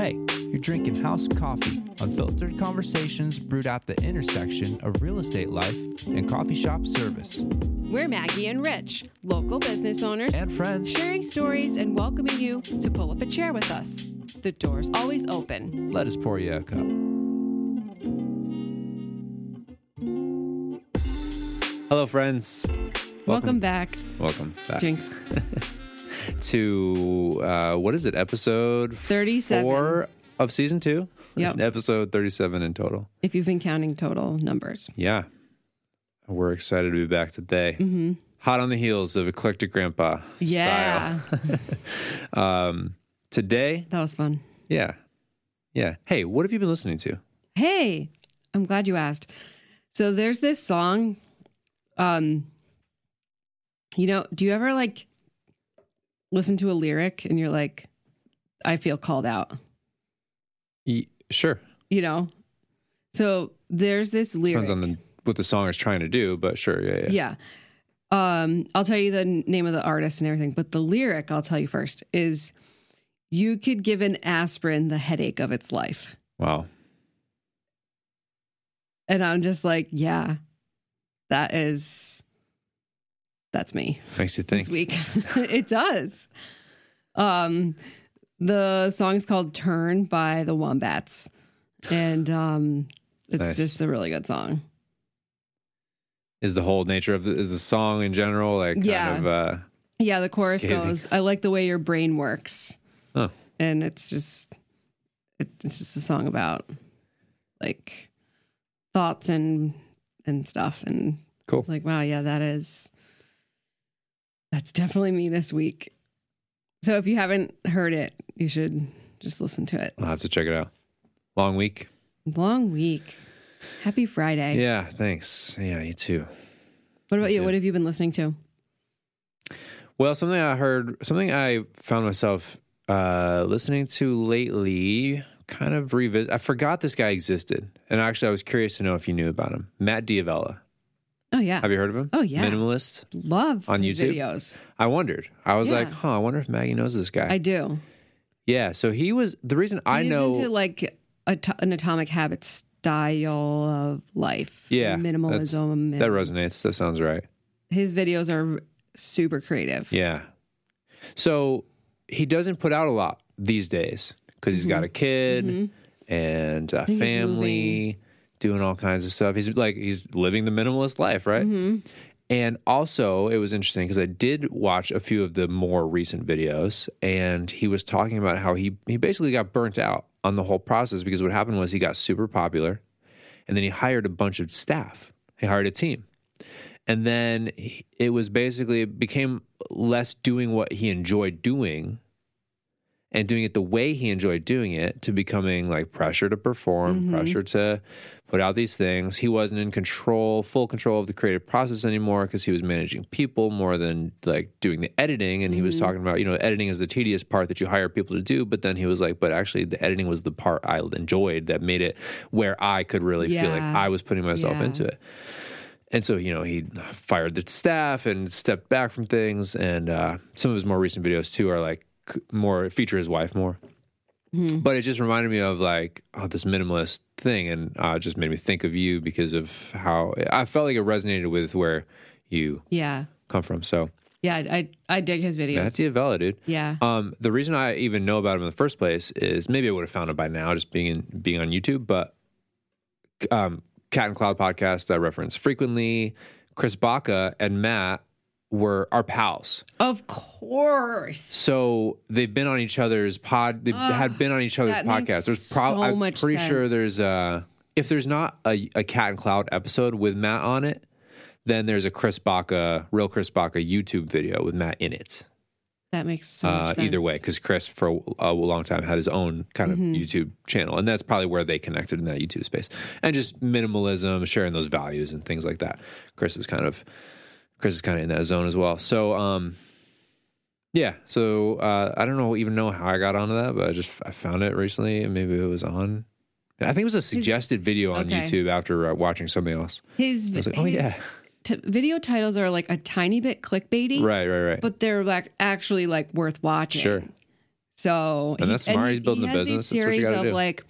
Hey, you're drinking house coffee, unfiltered conversations brewed at the intersection of real estate life and coffee shop service. We're Maggie and Rich, local business owners, And friends. sharing stories and welcoming you to pull up a chair with us. The door's always open. Let us pour you a cup. Hello, friends. Welcome, back, Welcome back Jinx. to uh, what is it? Episode 37. four of season two. Yep. Episode thirty-seven in total. If you've been counting total numbers. Yeah, we're excited to be back today. Mm-hmm. Hot on the heels of eclectic grandpa Yeah. style. Um, today, that was fun. yeah, yeah. Hey, what have you been listening to? Hey, I'm glad you asked. So there's this song. Um, you know, do you ever like listen to a lyric and you're like, I feel called out? Y- sure, You know? So there's this lyric. depends on the what the song is trying to do, but sure, yeah, yeah. Yeah. Um, I'll tell you the name of the artist and everything, but the lyric I'll tell you first is you could give an aspirin the headache of its life. Wow, And I'm just like, yeah, that is that's me makes you think. this week. it does. Um the song is called Turn by the Wombats. And um it's Nice. just a really good song. Is the whole nature of the, is the song in general like kind Yeah. of uh, Yeah, the chorus Scathing. goes, I like the way your brain works. Oh. And it's just it, it's just a song about like thoughts and and stuff and cool? it's like, wow, yeah, that is that's definitely me this week. So if you haven't heard it, you should just listen to it. I'll have to check it out. Long week. Long week. Happy Friday. Yeah, thanks. Yeah, you too. What about you? What have you been listening to? Well, something I heard, something I found myself uh, listening to lately, kind of revisit. I forgot this guy existed, and actually, I was curious to know if you knew about him. Matt D'Avella. Oh yeah. Have you heard of him? Oh, yeah. Minimalist. Love On YouTube? videos. I wondered. I was Yeah. like, huh. I wonder if Maggie knows this guy. I do. yeah. So he was the reason I know. into like a t- an atomic habit style of life. Yeah, minimalism. that resonates. That sounds right. his videos are super creative. Yeah. So he doesn't put out a lot these days because he's got a kid and a Mm-hmm. he's family, doing all kinds of stuff. He's like he's living the minimalist life, right? Mm-hmm. And also, it was interesting because I did watch a few of the more recent videos, and he was talking about how he he basically got burnt out on the whole process because what happened was he got super popular, and then he hired a bunch of staff. He hired a team, and then it was basically it became less doing what he enjoyed doing and doing it the way he enjoyed doing it to becoming like pressure to perform pressure to put out these things he wasn't in control full control of the creative process anymore because he was managing people more than like doing the editing and he was talking about you know editing is the tedious part that you hire people to do but then he was like but actually the editing was the part i enjoyed that made it where i could really feel like i was putting myself Yeah. into it and so, you know, he fired the staff and stepped back from things. And uh, some of his more recent videos, too, are like more feature his wife more. But it just reminded me of like, oh, this minimalist thing. And uh, it just made me think of you because of how I felt like it resonated with where you Yeah. come from. So, Yeah. I, I, I dig his videos. that's D'Avella, dude. Yeah. Um, the reason I even know about him in the first place is maybe I would have found it by now, just being in, being on YouTube. But um, Cat and Cloud podcast I reference frequently. Chris Baca and Matt were our pals, Of course. so they've been on each other's pod. They had been on each other's podcasts. There's so probably I'm much pretty sure there's uh if there's not a, a Cat and Cloud episode with Matt on it, then there's a Chris Baca, real Chris Baca YouTube video with Matt in it That makes so uh, sense. either way, because Chris for a, a long time had his own kind of Mm-hmm. YouTube channel, and that's probably where they connected in that YouTube space, and just minimalism, sharing those values and things like that. Chris is kind of Chris is kind of in that zone as well. So, um, yeah. So uh, I don't know even know how I got onto that, but I just I found it recently, and maybe it was on. I think it was a suggested video on okay. YouTube after uh, watching something else. His, I was like, oh his yeah, t- video titles are like a tiny bit clickbaity, right, right, right. but they're like actually like worth watching. Sure. So And that's smart. he- He's building he these business. That's what you series gotta of do. like,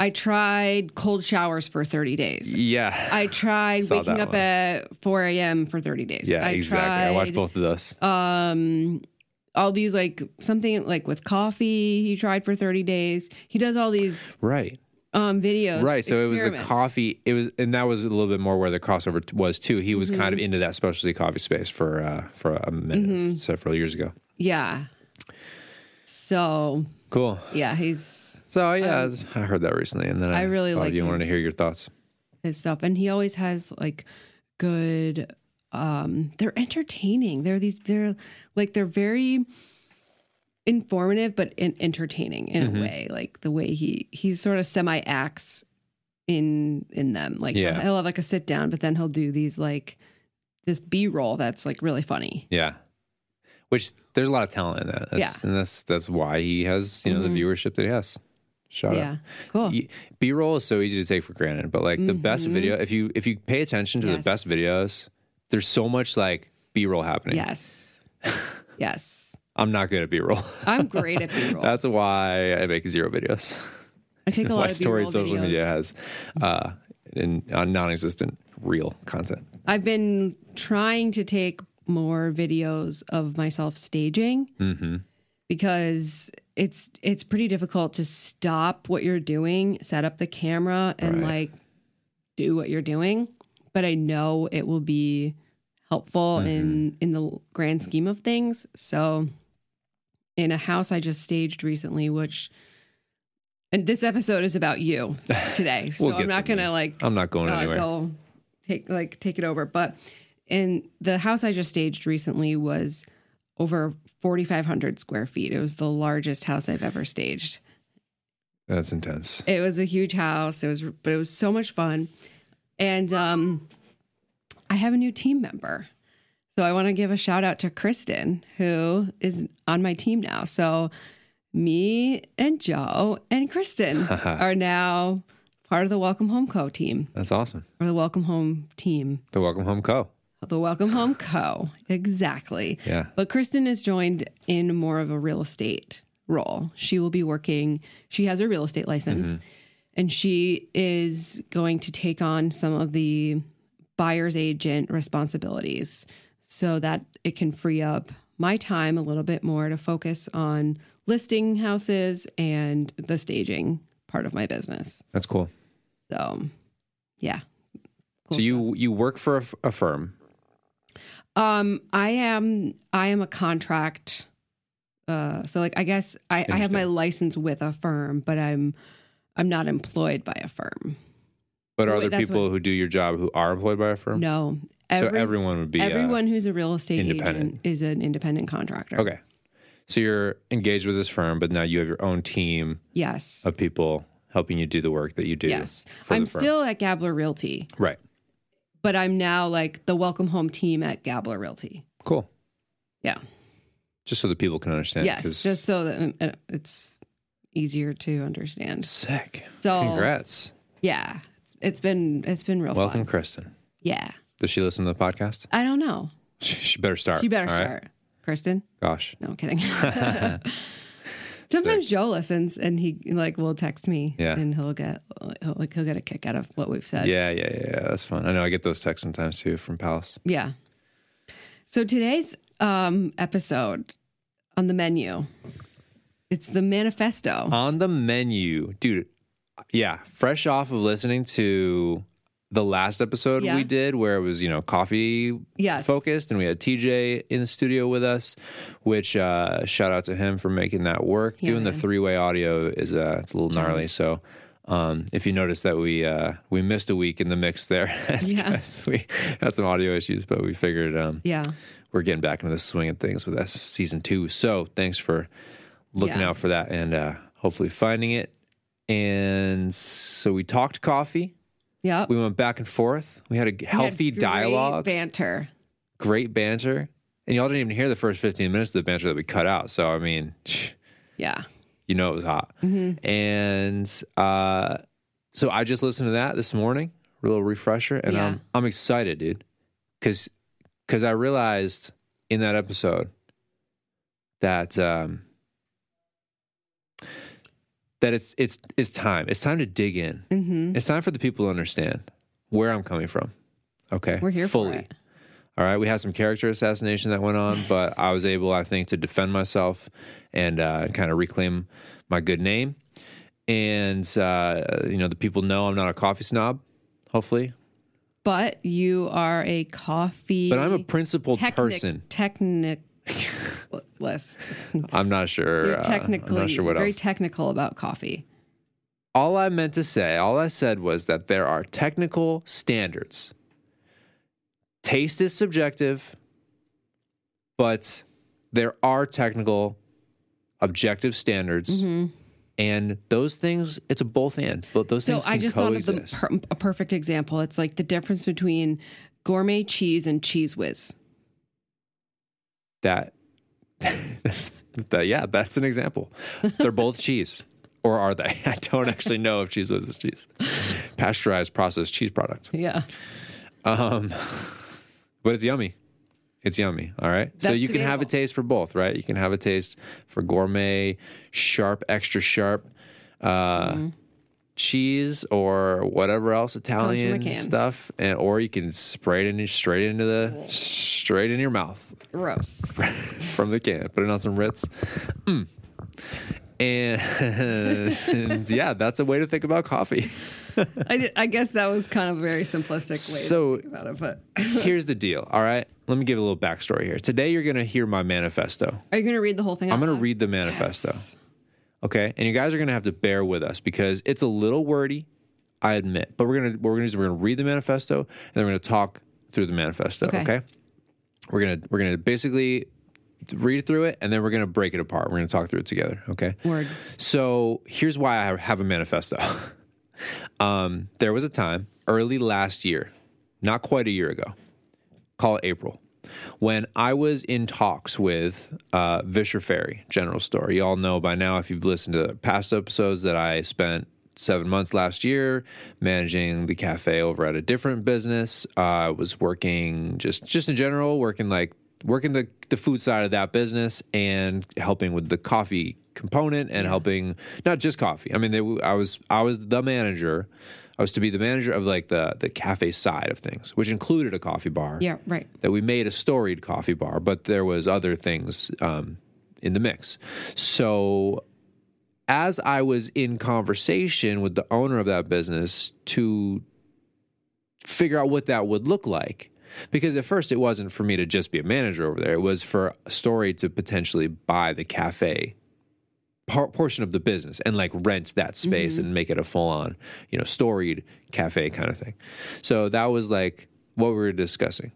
I tried cold showers for 30 days. Yeah. I tried waking up one. at 4 a.m. for 30 days. yeah, I exactly. I watched both of those. Um, all these like something like with coffee. He tried for 30 days. He does all these right. um videos. Right. So it was the coffee. It was, and that was a little bit more where the crossover t- was too. He was Mm-hmm. kind of into that specialty coffee space for uh, for a minute, Mm-hmm. several years ago. Yeah. So Cool. yeah, he's So yeah, I heard that recently, and then I, Um, I really like you wanted to hear your thoughts. his stuff and he always has like good um they're entertaining they're these they're like they're very informative but in, entertaining in Mm-hmm. a way like the way he he's sort of semi acts in in them like Yeah. he'll, he'll have like a sit down but then he'll do these like this b-roll that's like really funny Yeah. Which there's a lot of talent in that. That's, Yeah. Mm-hmm. And that's that's why he has you know the viewership that he has. Shout yeah out. cool B roll is so easy to take for granted, but like the best video, if you if you pay attention to the Mm-hmm. Best videos, there's so much like B roll happening. yes yes I'm not good at B roll. i'm great at b-roll That's why I make zero videos. i take a lot of story social videos. media has uh, in uh, non-existent real content. I've been trying to take more videos of myself staging Mm-hmm. because it's it's pretty difficult to stop what you're doing, set up the camera, and Right. like do what you're doing. But I know it will be helpful in Mm-hmm. in the grand scheme of things. So, in a house I just staged recently, which and this episode is about you today, so We'll I'm get not to me. gonna like I'm not going uh, anywhere. go take like take it over. But in the house I just staged recently was over 4,500 square feet. It was the largest house I've ever staged. That's intense. It was a huge house. It was, but it was so much fun. And um, I have a new team member. So I want to give a shout out to Kristen, who is on my team now. So me and Joe and Kristen are now part of the Welcome Home Co team That's awesome. or the Welcome Home team. The Welcome Home Co. The Welcome Home Co. Exactly. Yeah. But Kristen is joined in more of a real estate role. She will be working, she has a real estate license, mm-hmm. and she is going to take on some of the buyer's agent responsibilities so that it can free up my time a little bit more to focus on listing houses and the staging part of my business. That's cool. So, yeah. Cool so you you work for a, f- a firm. Um, I am I am a contract. Uh, so like I guess I, I have my license with a firm, but I'm I'm not employed by a firm. But are wait, there people who do your job who are employed by a firm? No, so everyone would be uh, everyone who's a real estate independent. agent is an independent contractor. okay. So you're engaged with this firm, but now you have your own team Yes. of people helping you do the work that you do. Yes. for I'm still at Gabler Realty, right. But I'm now like the welcome home team at Gabler Realty. Cool. Yeah. Just so that people can understand. yes. 'cause- Just so that uh, it's easier to understand. sick. So Congrats. yeah, it's, it's been it's been real Welcome, fun. Kristen. Yeah. Does she listen to the podcast? I don't know. She better start. She better all right? start. Kristen? Gosh. No, I'm kidding. Sometimes Joe listens and he like will text me Yeah. and he'll get he'll, like he'll get a kick out of what we've said. Yeah, yeah, yeah, yeah. That's fun. I know I get those texts sometimes too from pals. Yeah. So today's um episode on the menu it's the manifesto. On the menu, dude. Yeah, fresh off of listening to the last episode Yeah. we did where it was, you know, coffee Yes. focused and we had TJ in the studio with us, which uh shout out to him for making that work. Yeah, Doing the three-way audio is uh it's a little gnarly, so um, if you notice that we uh, we missed a week in the mix there, it's Yeah. we had some audio issues, but we figured um, Yeah. we're getting back into the swing of things with us season two. So thanks for looking Yeah. out for that and uh, hopefully finding it. And so we talked coffee. Yep. We went back and forth. We had a We had healthy great dialogue, Banter. great banter. And y'all didn't even hear the first 15 minutes of the banter that we cut out. So, I mean, Yeah. you know it was hot. Mm-hmm. And uh, so I just listened to that this morning, a little refresher, and Yeah. I'm I'm excited, dude, because because I realized in that episode that um, that it's it's it's time. It's time to dig in. Mm-hmm. It's time for the people to understand where I'm coming from. Okay, We're here fully. All right, we had some character assassination that went on, but I was able, I think, to defend myself and uh, kind of reclaim my good name. And uh, you know, the people know I'm not a coffee snob. Hopefully, But you are a coffee. but I'm a principled technic- person. Technic list. I'm not sure. You're uh, technically I'm not sure what very else. technical about coffee. all I meant to say, all I said was that there are technical standards. Taste is subjective, but there are technical objective standards. And those things, it's a both and. But those So things can I just thought of the per- a perfect example. It's like the difference between gourmet cheese and Cheez Whiz. that, that's, that, yeah, that's an example. They're both cheese. Or are they? I don't actually know if Cheez Whiz cheese. Pasteurized processed cheese product. Yeah. Um, but it's yummy. It's yummy. All right. so you can have a taste for both, right? You can have a taste for gourmet, sharp, extra sharp uh, Mm-hmm. Cheese or whatever else Italian stuff, and or you can spray it in straight into the straight in your mouth Gross. from the can. Put it on some Ritz. Mm. And yeah, that's a way to think about coffee. I, did, I guess that was kind of a very simplistic way So- to think about it. But Here's the deal. All right. Let me give a little backstory here. Today, you're going to hear my manifesto. are you going to read the whole thing? I'm going to read the manifesto. Yes. Okay. And you guys are going to have to bear with us because it's a little wordy, I admit. But we're going to, we're going to do we're going to read the manifesto and then we're going to talk through the manifesto. Okay. Okay. We're going to, we're going to basically read through it and then we're going to break it apart. We're going to talk through it together. Okay. Word. So here's why I have a manifesto. um, there was a time early last year, not quite a year ago, call it April, when I was in talks with uh, Vischer Ferry General Store. You all know by now, if you've listened to past episodes, that I spent seven months last year managing the cafe over at a different business. Uh, I was working just just in general, working like working the the food side of that business and helping with the coffee component and helping not just coffee. I mean, they, I was I was the manager. I was to be the manager of like the the cafe side of things, which included a coffee bar Yeah, right. that we made a storied coffee bar, but there was other things um, in the mix. So as I was in conversation with the owner of that business to figure out what that would look like, because at first it wasn't for me to just be a manager over there; it was for Story to potentially buy the cafe par- portion of the business and like rent that space and make it a full on, you know, storied cafe kind of thing. So that was like what we were discussing.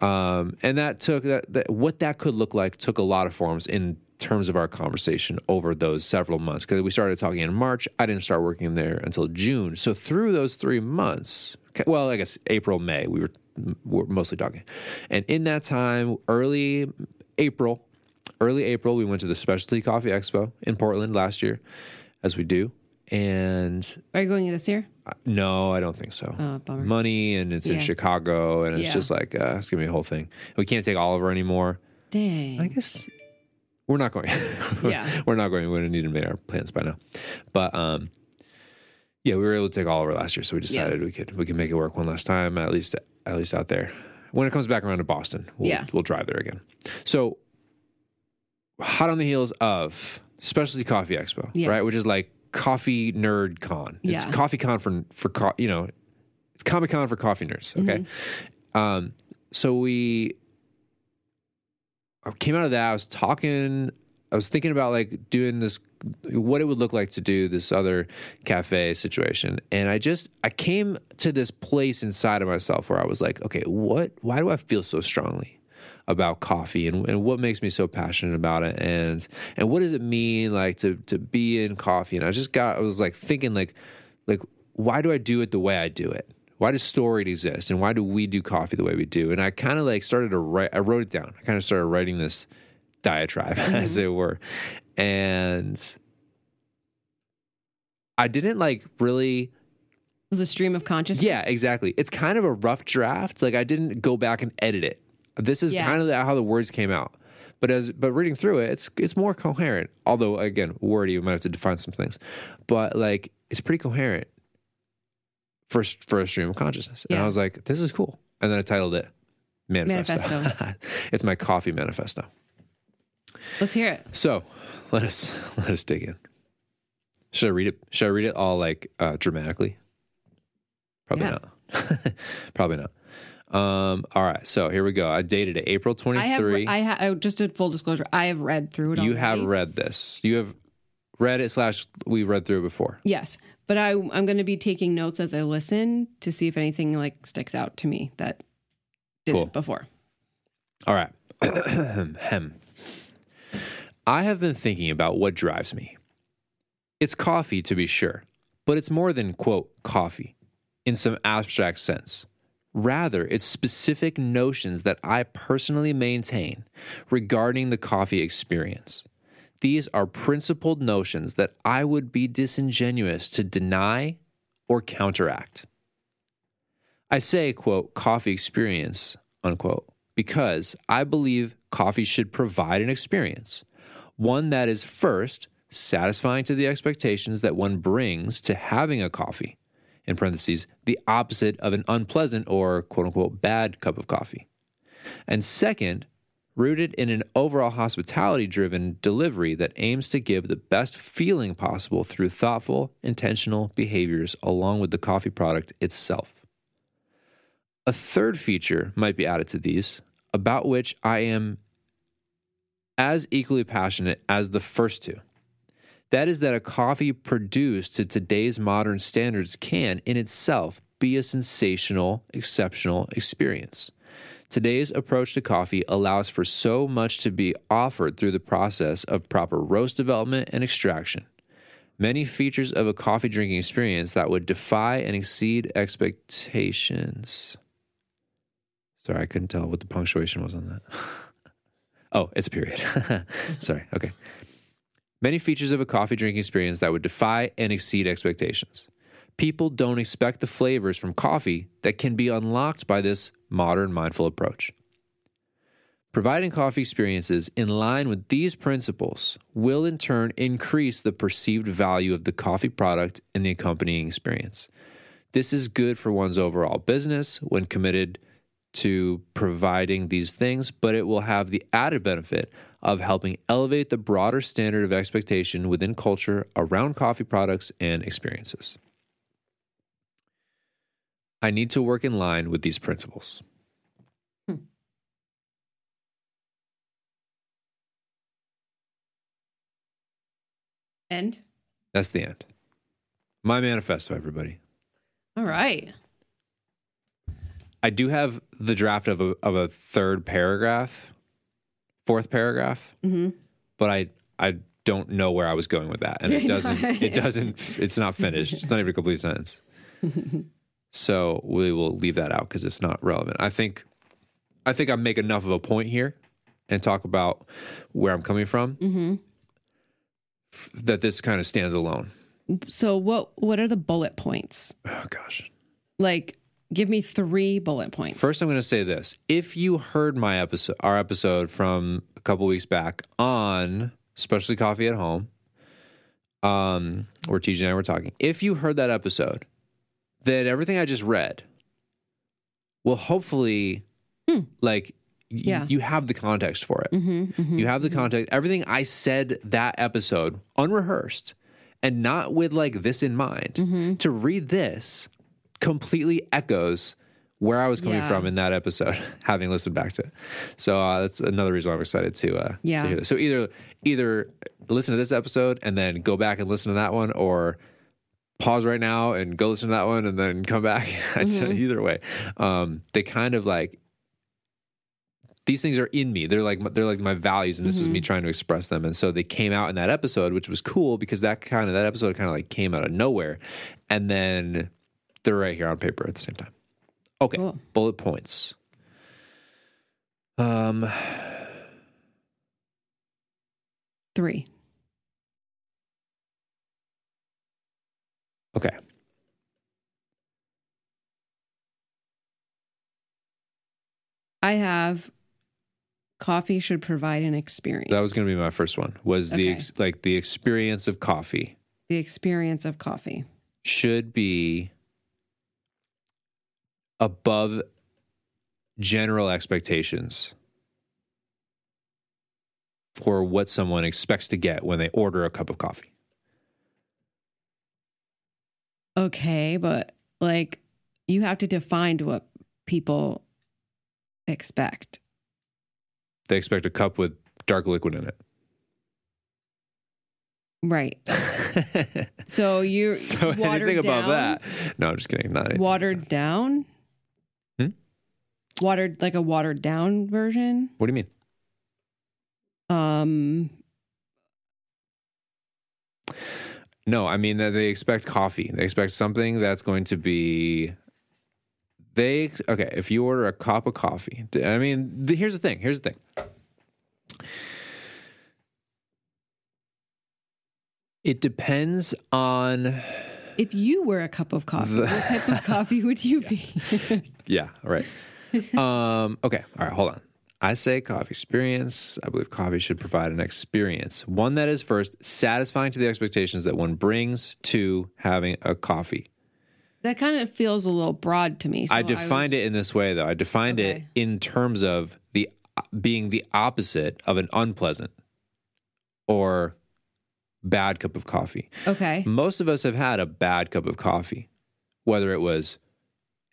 Um, and that took that, that what that could look like took a lot of forms in terms of our conversation over those several months because we started talking in March. I didn't start working there until June. So through those three months, well, I guess April, May, we were, were mostly talking. And in that time, early April, early April, we went to the Specialty Coffee Expo in Portland last year, as we do. And Are you going this year? uh, no, I don't think so. Oh, bummer. Money and it's in Chicago, and it's Yeah. just like uh, it's gonna be a whole thing. We can't take Oliver anymore. Dang. I guess we're not going. Yeah. we're not going. We're gonna need to make our plans by now. But um, yeah, we were able to take Oliver last year, so we decided we could we could make it work one last time, at least at least out there. When it comes back around to Boston, we'll, Yeah. we'll drive there again. So hot on the heels of Specialty Coffee Expo, Yes. right? Which is like coffee nerd con. It's Yeah. coffee con for for co- you know, it's Comic Con for coffee nerds. Okay, Mm-hmm. um, so we I came out of that. I was talking. I was thinking about like doing this, what it would look like to do this other cafe situation, and I just I came to this place inside of myself where I was like, okay, what? Why do I feel so strongly about coffee, and, and what makes me so passionate about it, and and what does it mean like to to be in coffee? And I just got I was like thinking like like why do I do it the way I do it? Why does Storied exist, and why do we do coffee the way we do? And I kind of like started to write. I wrote it down. I kind of started writing this diatribe, as mm-hmm. it were, and I didn't like really. It was a stream of consciousness. Yeah, exactly. It's kind of a rough draft. Like I didn't go back and edit it. This is Yeah. kind of how the words came out. But as but reading through it, it's it's more coherent. Although again, wordy, we might have to define some things. But like it's pretty coherent for for a stream of consciousness. And I was like, this is cool. And then I titled it Manifesto. Manifesto. it's my coffee manifesto. Let's hear it. So let us let us dig in. Should I read it? Should I read it all like uh, dramatically? Probably Yeah. not. Probably not. Um, all right, so here we go. I dated it April twenty I have. I have. Just a full disclosure. I have read through it. All. You have read this. You have read it slash we read through it before. Yes, but I I'm going to be taking notes as I listen to see if anything like sticks out to me that didn't Cool. before. All right. Hem. I have been thinking about what drives me. It's coffee, to be sure, but it's more than, quote, coffee in some abstract sense. Rather, it's specific notions that I personally maintain regarding the coffee experience. These are principled notions that I would be disingenuous to deny or counteract. I say, quote, coffee experience, unquote, because I believe coffee should provide an experience, one that is first satisfying to the expectations that one brings to having a coffee, in parentheses, the opposite of an unpleasant or quote unquote bad cup of coffee. And second, rooted in an overall hospitality driven delivery that aims to give the best feeling possible through thoughtful, intentional behaviors along with the coffee product itself. A third feature might be added to these, about which I am as equally passionate as the first two. That is, that a coffee produced to today's modern standards can, in itself, be a sensational, exceptional experience. Today's approach to coffee allows for so much to be offered through the process of proper roast development and extraction. Many features of a coffee drinking experience that would defy and exceed expectations. Sorry, I couldn't tell what the punctuation was on that. oh, it's a period. Sorry. Okay. Many features of a coffee drinking experience that would defy and exceed expectations. People don't expect the flavors from coffee that can be unlocked by this modern mindful approach. Providing coffee experiences in line with these principles will in turn increase the perceived value of the coffee product and the accompanying experience. This is good for one's overall business when committed to providing these things, but it will have the added benefit of helping elevate the broader standard of expectation within culture around coffee products and experiences. I need to work in line with these principles. Hmm. And That's the end. My manifesto, everybody. all right. I do have the draft of a of a third paragraph, fourth paragraph, hmm but I I don't know where I was going with that, and it doesn't it doesn't it's not finished. It's not even a complete sentence. So we will leave that out because it's not relevant. I think I think I make enough of a point here and talk about where I'm coming from hmm f- that this kind of stands alone. So what what are the bullet points? Oh gosh. Like, give me three bullet points. First, I'm going to say this: if you heard my episode, our episode from a couple weeks back on specialty coffee at home, um, where TJ and I were talking, if you heard that episode, then everything I just read will hopefully, like, y- Yeah. you have the context for it. hmm hmm You have the context. Everything I said that episode, unrehearsed, and not with like this in mind. Mm-hmm. To read this completely echoes where I was coming Yeah. from in that episode, having listened back to it. So uh, that's another reason why I'm excited to uh, Yeah. to hear this. So either either listen to this episode and then go back and listen to that one, or pause right now and go listen to that one and then come back. Mm-hmm. either way, um, they kind of like these things are in me. They're like they're like my values, and this was me Mm-hmm. trying to express them. And so they came out in that episode, which was cool because that kind of that episode kind of like came out of nowhere, and then they're right here on paper at the same time. Okay, Cool. bullet points. Um, Three. okay. I have Coffee should provide an experience. That was going to be my first one. Was the ex- like the experience of coffee the experience of coffee. should be above general expectations for what someone expects to get when they order a cup of coffee. Okay, but like you have to define what people expect. They expect a cup with dark liquid in it. Right. So you're so watered anything above down? that? No, I'm just kidding. Not anything. Watered down? Watered like a watered down version? What do you mean? Um No, I mean that they expect coffee. They expect something that's going to be. They okay. If you order a cup of coffee, I mean, the, here's the thing. Here's the thing. It depends on. if you were a cup of coffee, The- what type of coffee would you be? Yeah. Right. um. Okay. All right. Hold on. I say coffee experience. I believe coffee should provide an experience, one that is first satisfying to the expectations that one brings to having a coffee. that kind of feels a little broad to me. So I defined it in this way, though. I defined it in terms of the being the opposite of an unpleasant or bad cup of coffee. Okay. Most of us have had a bad cup of coffee, whether it was,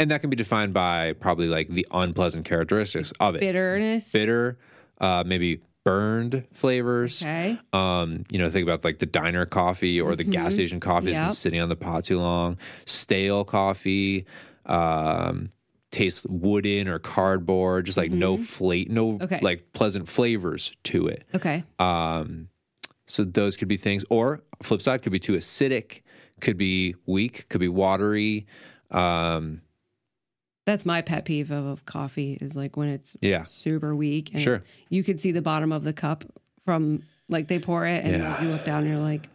and that can be defined by probably like the unpleasant characteristics of it Bitterness. bitter, uh, maybe burned flavors. Okay. Um, you know, think about like the diner coffee or the gas station coffee that's been sitting on the pot too long. Stale coffee, um, tastes wooden or cardboard, just like no fla- no Okay. like pleasant flavors to it. Okay. Um, so those could be things, or flip side could be too acidic, could be weak, could be watery. Um, That's my pet peeve of, of coffee is like when it's yeah, super weak and Sure. you could see the bottom of the cup from like they pour it and Yeah. you look down and you're like,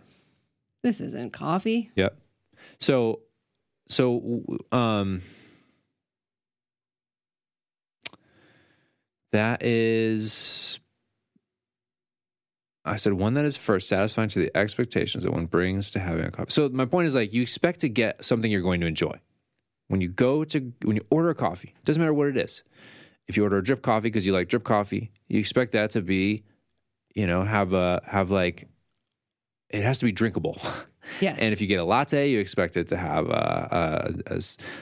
this isn't coffee. Yep. So, so, um, that is, I said one that is first satisfying to the expectations that one brings to having a coffee. So my point is like you expect to get something you're going to enjoy when you go to when you order a coffee. Doesn't matter what it is. If you order a drip coffee because you like drip coffee, you expect that to be, you know, have a have like, it has to be drinkable. Yes. And if you get a latte, you expect it to have a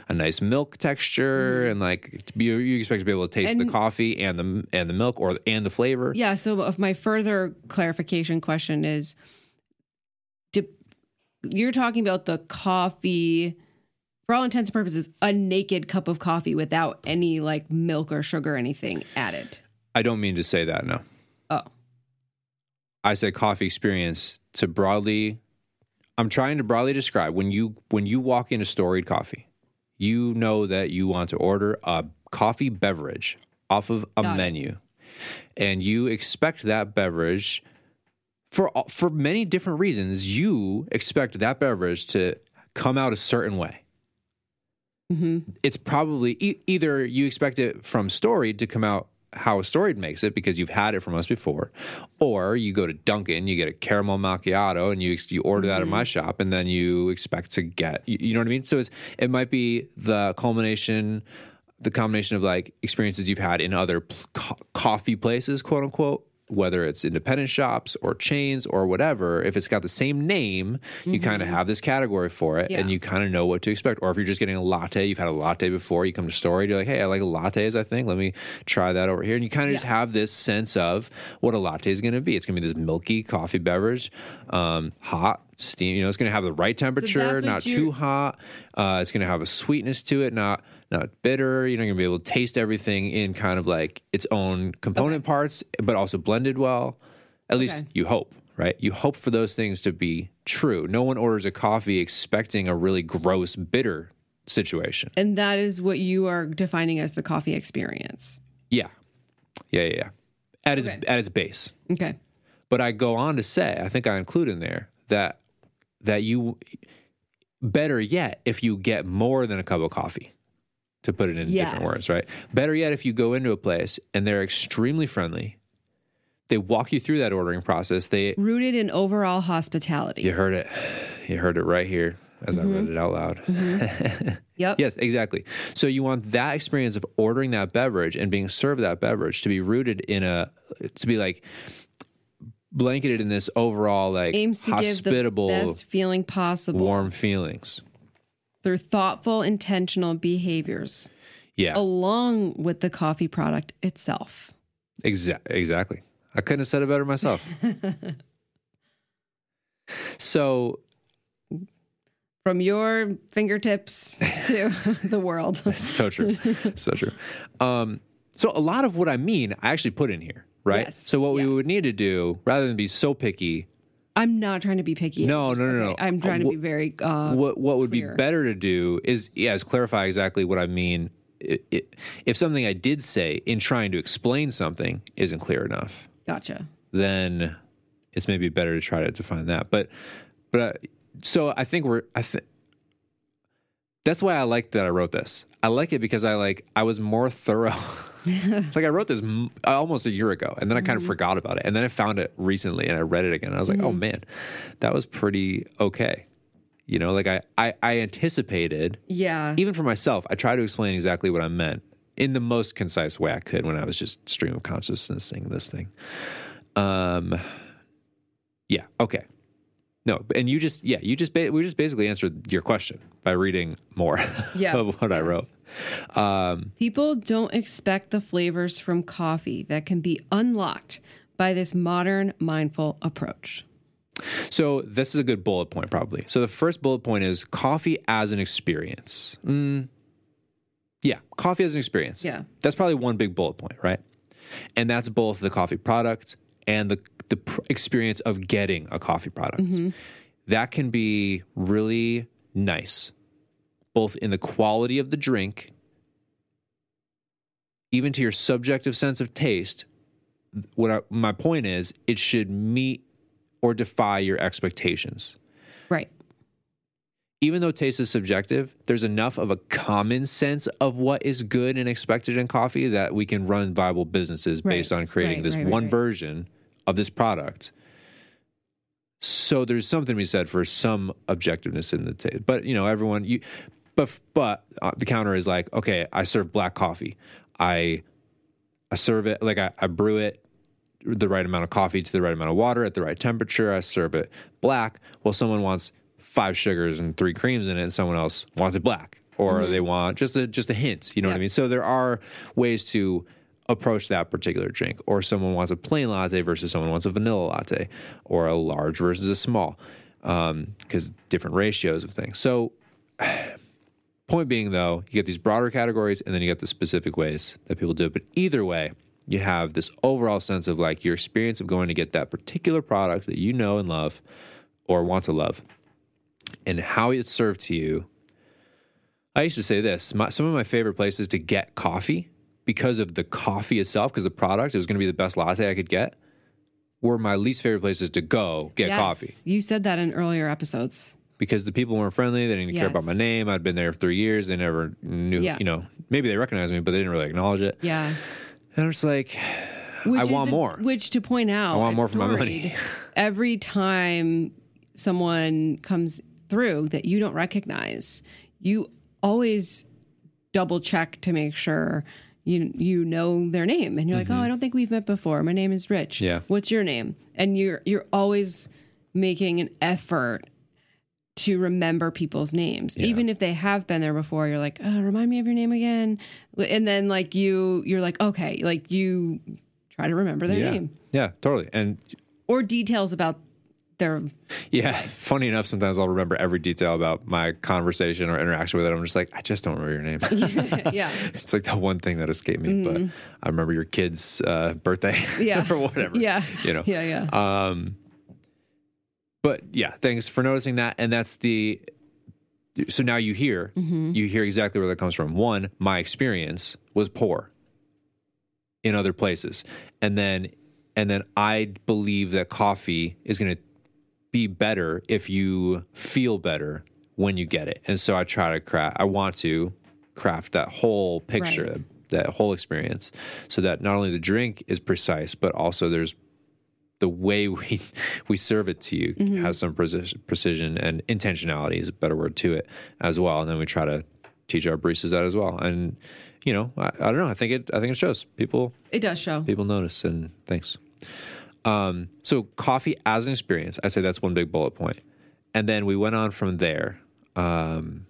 a nice milk texture and like to be, you expect to be able to taste the Mm-hmm. Coffee and the and the milk or and the flavor. yeah. So my further clarification question is, do, you're talking about the coffee, for all intents and purposes, a naked cup of coffee without any like milk or sugar or anything added. I don't mean to say that. No, Oh, I said coffee experience to broadly. I'm trying to broadly describe when you when you walk into storied coffee, you know that you want to order a coffee beverage off of a Got it. menu, and you expect that beverage for for many different reasons. You expect that beverage to come out a certain way. Hmm It's probably e- either you expect it from Storied to come out how Storied makes it because you've had it from us before, or you go to Dunkin', you get a caramel macchiato, and you you order that at my shop, and then you expect to get you, you know what I mean. So it's it might be the culmination, the combination of like experiences you've had in other pl- co- coffee places, quote unquote. Whether it's independent shops or chains or whatever, if it's got the same name, you kind of have this category for it, and Mm-hmm. You kind of know what to expect. Or if you're just getting a latte, you've had a latte before, you come to Story, you're like, hey, I like lattes, I think. Let me try that over here. And you kind of just have this sense of what a latte is going to be. It's going to be this milky coffee beverage, um, hot, steam. You know, it's going to have the right temperature, what not too hot. Uh, it's going to have a sweetness to it, not not bitter. You're not going to be able to taste everything in kind of like its own component parts, but also blended well. At least Okay. you hope, right? You hope for those things to be true. No one orders a coffee expecting a really gross, bitter situation. And that is what you are defining as the coffee experience. Yeah, yeah, yeah. yeah. At its Okay. at its base. Okay. But I go on to say, I think I include in there that that you better yet if you get more than a cup of coffee. To put it in different words, right? Better yet, if you go into a place and they're extremely friendly, they walk you through that ordering process. They Rooted in overall hospitality. you heard it, you heard it right here as Mm-hmm. I read it out loud. Yep. Yes, exactly. So you want that experience of ordering that beverage and being served that beverage to be rooted in a to be like blanketed in this overall like Aims to give the hospitable, best feeling possible warm feelings. Through thoughtful, intentional behaviors, Yeah, along with the coffee product itself. exa- exactly. I couldn't have said it better myself. so From your fingertips to the world. so true, so true. Um, so a lot of what I mean, I actually put in here, right? Yes, So what we would need to do, rather than be so picky, I'm not trying to be picky. No, no, no, okay, no. I'm trying to Uh, be very. Uh, what what would clear. be better to do is yeah, is clarify exactly what I mean. I i if something I did say in trying to explain something isn't clear enough, gotcha. then it's maybe better to try to define that. But but uh, so I think we're I think that's why I like that I wrote this. I like it because I like I was more thorough. like I wrote this m- almost a year ago, and then I kind of forgot about it, and then I found it recently, and I read it again. And I was like, oh man, that was pretty okay. You know, like I I, I anticipated Yeah. even for myself. I tried to explain exactly what I meant in the most concise way I could when I was just stream of consciousness consciousnessing this thing. Um, yeah, okay. No, and you just yeah, you just ba- we just basically answered your question by reading more Yeah, of what I wrote. Um, People don't expect the flavors from coffee that can be unlocked by this modern mindful approach. So this is a good bullet point, probably. So the first bullet point is coffee as an experience. Mm, yeah, coffee as an experience. Yeah. that's probably one big bullet point, right? And that's both the coffee product and the the pr- experience of getting a coffee product. Mm-hmm. That can be really nice, both in the quality of the drink, even to your subjective sense of taste. What I, my point is, it should meet or defy your expectations. Right. Even though taste is subjective, there's enough of a common sense of what is good and expected in coffee that we can run viable businesses Right, based on creating right, this right, one version of this product. So there's something to be said for some objectiveness in the taste. But you know, everyone you but but uh, the counter is like, okay, I serve black coffee. I I serve it like I, I brew it the right amount of coffee to the right amount of water at the right temperature. I serve it black. Well, someone wants five sugars and three creams in it, and someone else wants it black, or they want just a just a hint. You know what I mean? So there are ways to approach that particular drink, or someone wants a plain latte versus someone wants a vanilla latte, or a large versus a small, um, because different ratios of things. So. Point being, though, you get these broader categories and then you get the specific ways that people do it. But either way, you have this overall sense of like your experience of going to get that particular product that you know and love or want to love and how it's served to you. I used to say this my, some of my favorite places to get coffee because of the coffee itself, because the product, it was going to be the best latte I could get, were my least favorite places to go get Yes. coffee You said that in earlier episodes. because the people weren't friendly. They didn't care about my name. I'd been there for three years. They never knew, Yeah. you know, maybe they recognized me, but they didn't really acknowledge it. Yeah. And I was like, Which I want a- more. Which to point out, I want more for my money. every time someone comes through that you don't recognize, you always double check to make sure you you know their name, and you're like, oh, I don't think we've met before. My name is Rich. Mm-hmm. Yeah. What's your name? And you're you're always making an effort to remember people's names even if they have been there before you're like oh remind me of your name again and then like you you're like okay like you try to remember their yeah, name yeah, totally. And or details about their yeah, funny enough, sometimes I'll remember every detail about my conversation or interaction with it. I'm just like, I just don't remember your name. yeah it's like the one thing that escaped me, but I remember your kid's uh, birthday Yeah. or whatever. yeah You know, yeah yeah Um, but yeah, thanks for noticing that. And that's the. So now you hear, you hear exactly where that comes from. One, my experience was poor in other places, and then, and then I believe that coffee is going to be better if you feel better when you get it. And so I try to craft. I want to craft that whole picture, Right. that whole experience, so that not only the drink is precise, but also there's the way we we serve it to you Mm-hmm. has some precision, precision and intentionality is a better word to it as well. And then we try to teach our baristas that as well. And you know, I, I don't know. I think it. I think it shows people It does show. people notice and thanks um, so coffee as an experience i say that's one big bullet point. and then we went on from there um,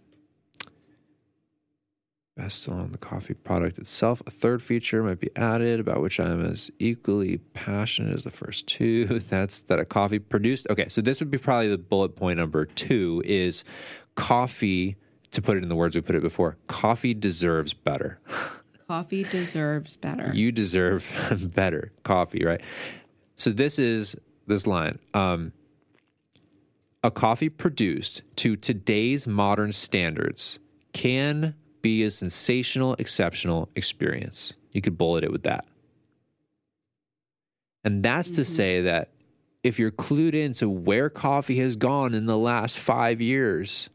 best on the coffee product itself a third feature might be added about which i'm as equally passionate as the first two that's that a coffee produced okay so this would be probably the bullet point number two is coffee to put it in the words we put it before coffee deserves better Coffee deserves better. you deserve better coffee, right? So this is this line. Um, a coffee produced to today's modern standards can be a sensational, exceptional experience. You could bullet it with that. And that's to say that if you're clued into where coffee has gone in the last five years,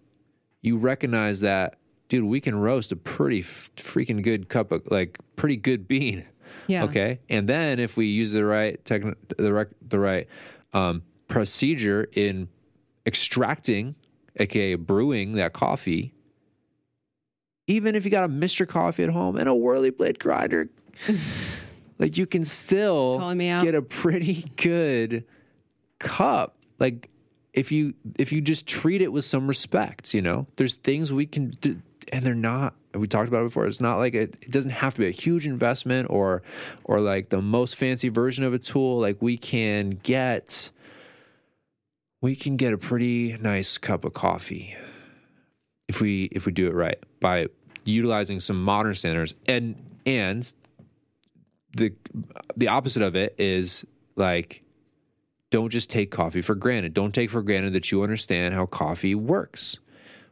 you recognize that, dude, we can roast a pretty f- freaking good cup of like pretty good bean. yeah. Okay, and then if we use the right techn the right the right um, procedure in extracting, aka brewing that coffee, even if you got a Mister Coffee at home and a Whirly Blade grinder, like you can still get a pretty good cup. Like if you if you just treat it with some respect, you know, there's things we can do, and they're not. We talked about it before. It's not like it, it doesn't have to be a huge investment or or like the most fancy version of a tool. Like we can get we can get a pretty nice cup of coffee if we if we do it right by utilizing some modern standards and and the the opposite of it is like don't just take coffee for granted. Don't take for granted that you understand how coffee works,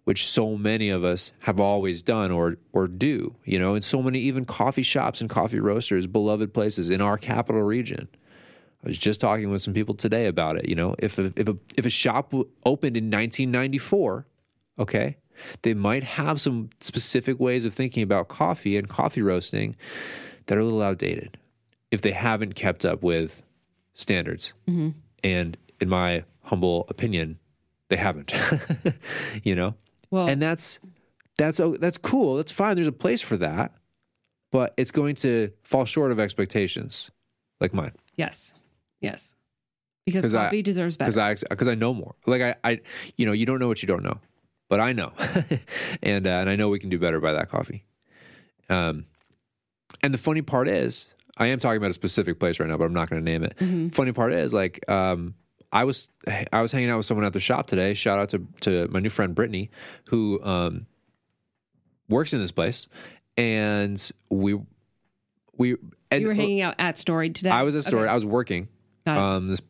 which so many of us have always done or or do, you know, and so many even coffee shops and coffee roasters, beloved places in our capital region. I was just talking with some people today about it, you know, if a, if a if a shop opened in 1994, okay, they might have some specific ways of thinking about coffee and coffee roasting that are a little outdated if they haven't kept up with standards. Mm-hmm. And in my humble opinion, they haven't. you know, Well, and that's that's oh, that's cool. That's fine. There's a place for that, but it's going to fall short of expectations, like mine. yes. Yes. Because 'Cause I- coffee deserves better. because I because I know more. Like I, I, you know, you don't know what you don't know, but I know, and uh, and I know we can do better by that coffee. Um, and the funny part is, I am talking about a specific place right now, but I'm not going to name it. Funny part is, like, um, I was I was hanging out with someone at the shop today. Shout out to to my new friend Brittany, who um, works in this place, and we we and you were hanging out at Storied today. I was at Storied. Okay. I was working. Um, this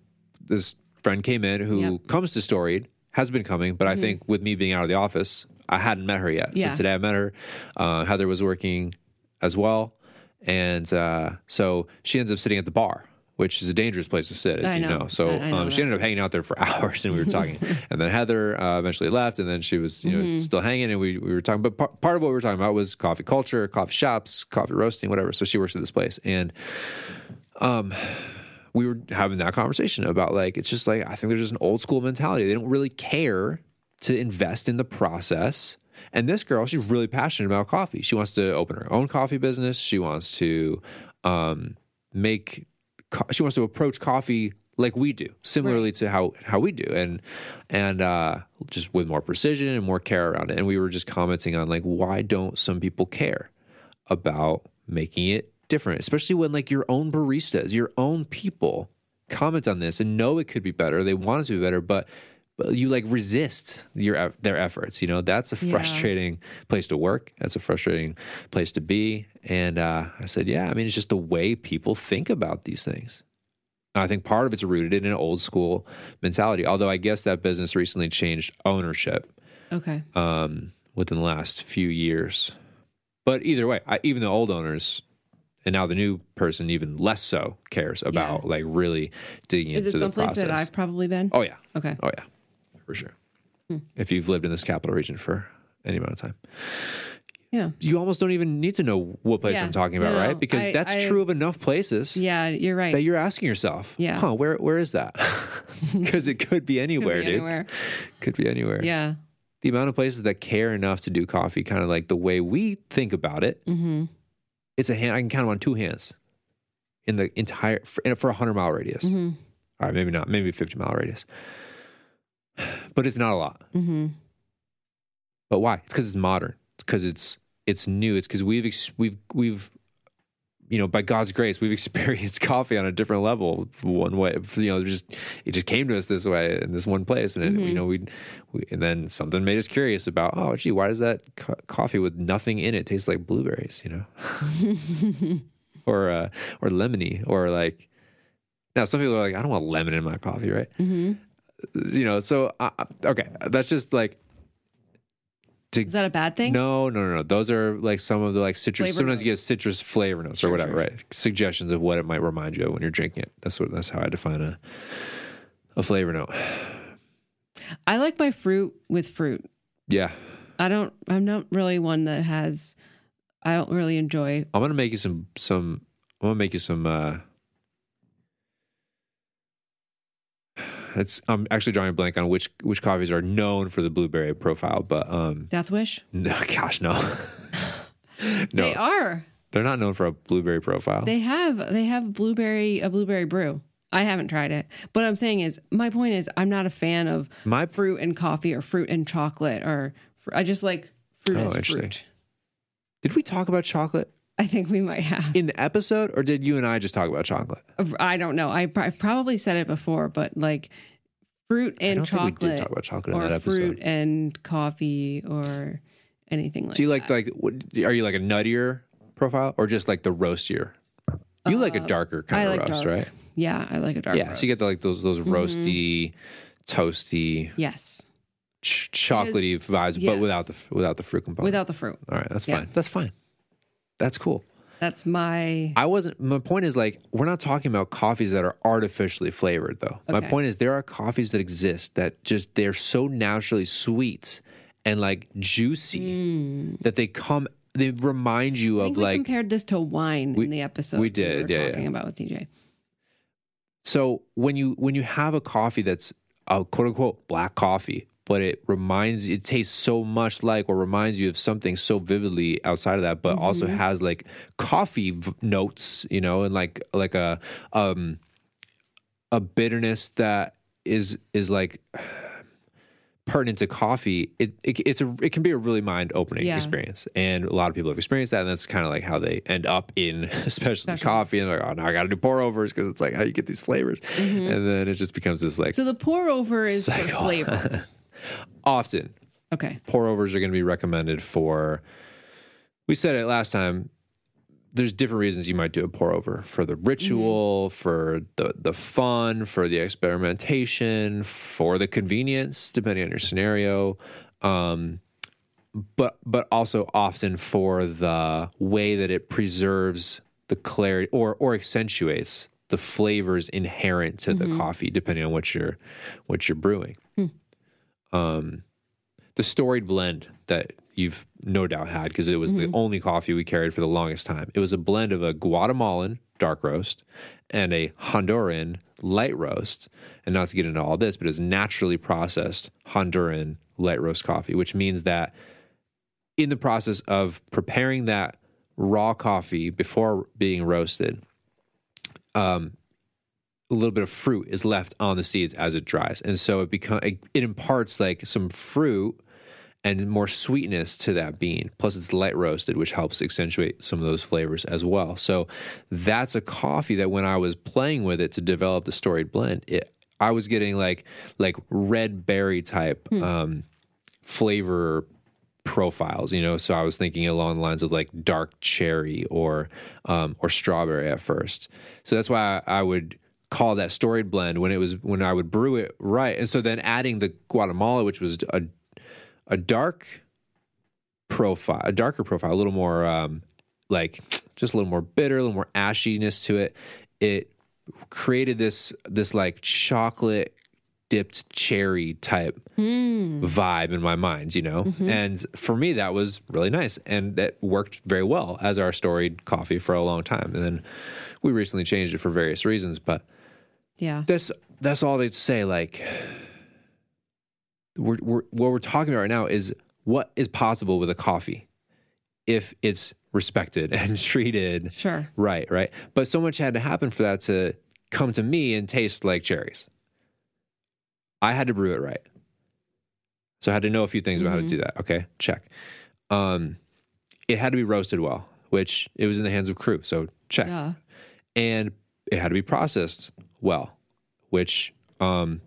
this friend came in who Yep. Mm-hmm. comes to Storied, has been coming, but I think with me being out of the office, I hadn't met her yet. Yeah. So today I met her. Uh, Heather was working as well, and uh, so she ends up sitting at the bar. Which is a dangerous place to sit, as I you know. know. So I- I know um, she ended up hanging out there for hours, and we were talking. and then Heather uh, eventually left, and then she was, you know, Mm-hmm. still hanging, and we, we were talking. But par- part of what we were talking about was coffee culture, coffee shops, coffee roasting, whatever. So she works at this place, and um, we were having that conversation about like it's just like I think there's just an old school mentality. They don't really care to invest in the process. And this girl, she's really passionate about coffee. She wants to open her own coffee business. She wants to um, make. Co- she wants to approach coffee like we do, similarly to how how we do, and and uh, just with more precision and more care around it. And we were just commenting on like why don't some people care about making it different, especially when like your own baristas, your own people comment on this and know it could be better. They want it to be better, but you like resist your their efforts. You know that's a Yeah. frustrating place to work. That's a frustrating place to be. And uh, I said, yeah, I mean it's just the way people think about these things. And I think part of it's rooted in an old school mentality. Although I guess that business recently changed ownership okay. um, within the last few years. But either way, I, even the old owners and now the new person even less so cares about like really digging Is into it the process. that I've probably been? oh yeah, Okay. oh yeah, for sure. If you've lived in this capital region for any amount of time, Yeah. you almost don't even need to know what place Yeah. I'm talking about, No, right? Because I- that's I- true of enough places Yeah, you're right. that you're asking yourself, Yeah. huh, where where is that? Because it could be Could anywhere, be dude. anywhere. Could be anywhere. Yeah. The amount of places that care enough to do coffee, kind of like the way we think about it, Mm-hmm. it's a hand. I can count them on two hands in the entire for, for a hundred mile radius. Mm-hmm. All right, maybe not, maybe fifty mile radius, but it's not a lot. Mm-hmm. But why? It's because it's modern. It's because it's it's new. It's because we've ex- we've we've you know by God's grace we've experienced coffee on a different level one way. You know, just it just came to us this way in this one place, and it, you know we, we and then something made us curious about oh gee why does that co- coffee with nothing in it taste like blueberries? You know, or uh, or lemony or like. Now some people are like I don't want lemon in my coffee, right? Mm-hmm. You know, so uh, okay, that's just like Is that a bad thing? no, no, no, no. Those are like some of the like citrus. Flavor sometimes you get citrus flavor notes Sure, or whatever, sure, right? Suggestions of what it might remind you of when you're drinking it. That's what. That's how I define a a flavor note. I like my fruit with fruit. Yeah, I don't. I'm not really one that has. I don't really enjoy. I'm gonna make you some some. I'm gonna make you some. uh It's. I'm actually drawing a blank on which which coffees are known for the blueberry profile, but um, Death Wish. no, gosh, no, no, They are. they're not known for a blueberry profile. They have. They have blueberry. A blueberry brew. I haven't tried it, but what I'm saying is, my point is, I'm not a fan of My fruit and coffee or fruit and chocolate or. fr- I just like fruit Oh, as interesting. fruit. did we talk about chocolate I think we might have. in the episode, or did you and I just talk about chocolate? I don't know. I, have probably said it before, but like fruit I and don't think we did chocolate talk about chocolate in or that episode. fruit and coffee or anything like So you like that. like what, are you like a nuttier profile or just like the roastier? You like a darker kind Uh, I of like roast, dark. right? Yeah, I like a dark Yeah. So you get the, like those those roasty, toasty, Yes, ch- chocolatey vibes, but without the without the fruit component. without the fruit. All right, that's Yeah. fine. That's fine. That's cool. That's my I wasn't. My point is like we're not talking about coffees that are artificially flavored, though. My point is there are coffees that exist that just they're so naturally sweet and like juicy mm. that they come. They remind you of we like compared this to wine in the episode we did, were yeah, talking yeah. about with DJ. So when you when you have a coffee that's a quote unquote black coffee, but it reminds it tastes so much like or reminds you of something so vividly outside of that, but also has like coffee v- notes, you know, and like like a um a bitterness that is is like pertinent to coffee, it, it it's a it can be a really mind opening Yeah. experience, and a lot of people have experienced that, and that's kind of like how they end up in specialty coffee, and like oh now I got to do pour overs because it's like how you get these flavors, and then it just becomes this like Mm-hmm. So the pour over is for flavor. often Okay. pour overs are going to be recommended for. We said it last time. There's different reasons you might do a pour over for the ritual, mm-hmm. for the the fun, for the experimentation, for the convenience, depending on your scenario. Um, but but also often for the way that it preserves the clarity or or accentuates the flavors inherent to the mm-hmm. coffee, depending on what you're what you're brewing hmm. The storied blend that you've no doubt had because it was the only coffee we carried for the longest time. It was a blend of a Guatemalan dark roast and a Honduran light roast. And not to get into all this, but it's naturally processed Honduran light roast coffee, which means that in the process of preparing that raw coffee before being roasted, um, a little bit of fruit is left on the seeds as it dries, and so it become it, it imparts like some fruit and more sweetness to that bean. Plus, it's light roasted, which helps accentuate some of those flavors as well. So, that's a coffee that when I was playing with it to develop the storied blend, it I was getting like like red berry type um, flavor profiles, you know. So I was thinking along the lines of like dark cherry or um, or strawberry at first. So that's why I, I would call that storied blend when it was when I would brew it right. And so then adding the Guatemala, which was a a dark profile, a darker profile, a little more um, like just a little more bitter, a little more ashiness to it. It created this this like chocolate dipped cherry type vibe in my mind, you know? And for me, that was really nice. And that worked very well as our storied coffee for a long time. And then we recently changed it for various reasons. But Yeah. that's that's all they'd say. Like, we're, we're, what we're talking about right now is what is possible with a coffee if it's respected and treated Sure. right, right. But so much had to happen for that to come to me and taste like cherries. I had to brew it right. So I had to know a few things about how to do that. Okay, check. Um, it had to be roasted well, which it was in the hands of Kru. So check Duh. and it had to be processed well, which um,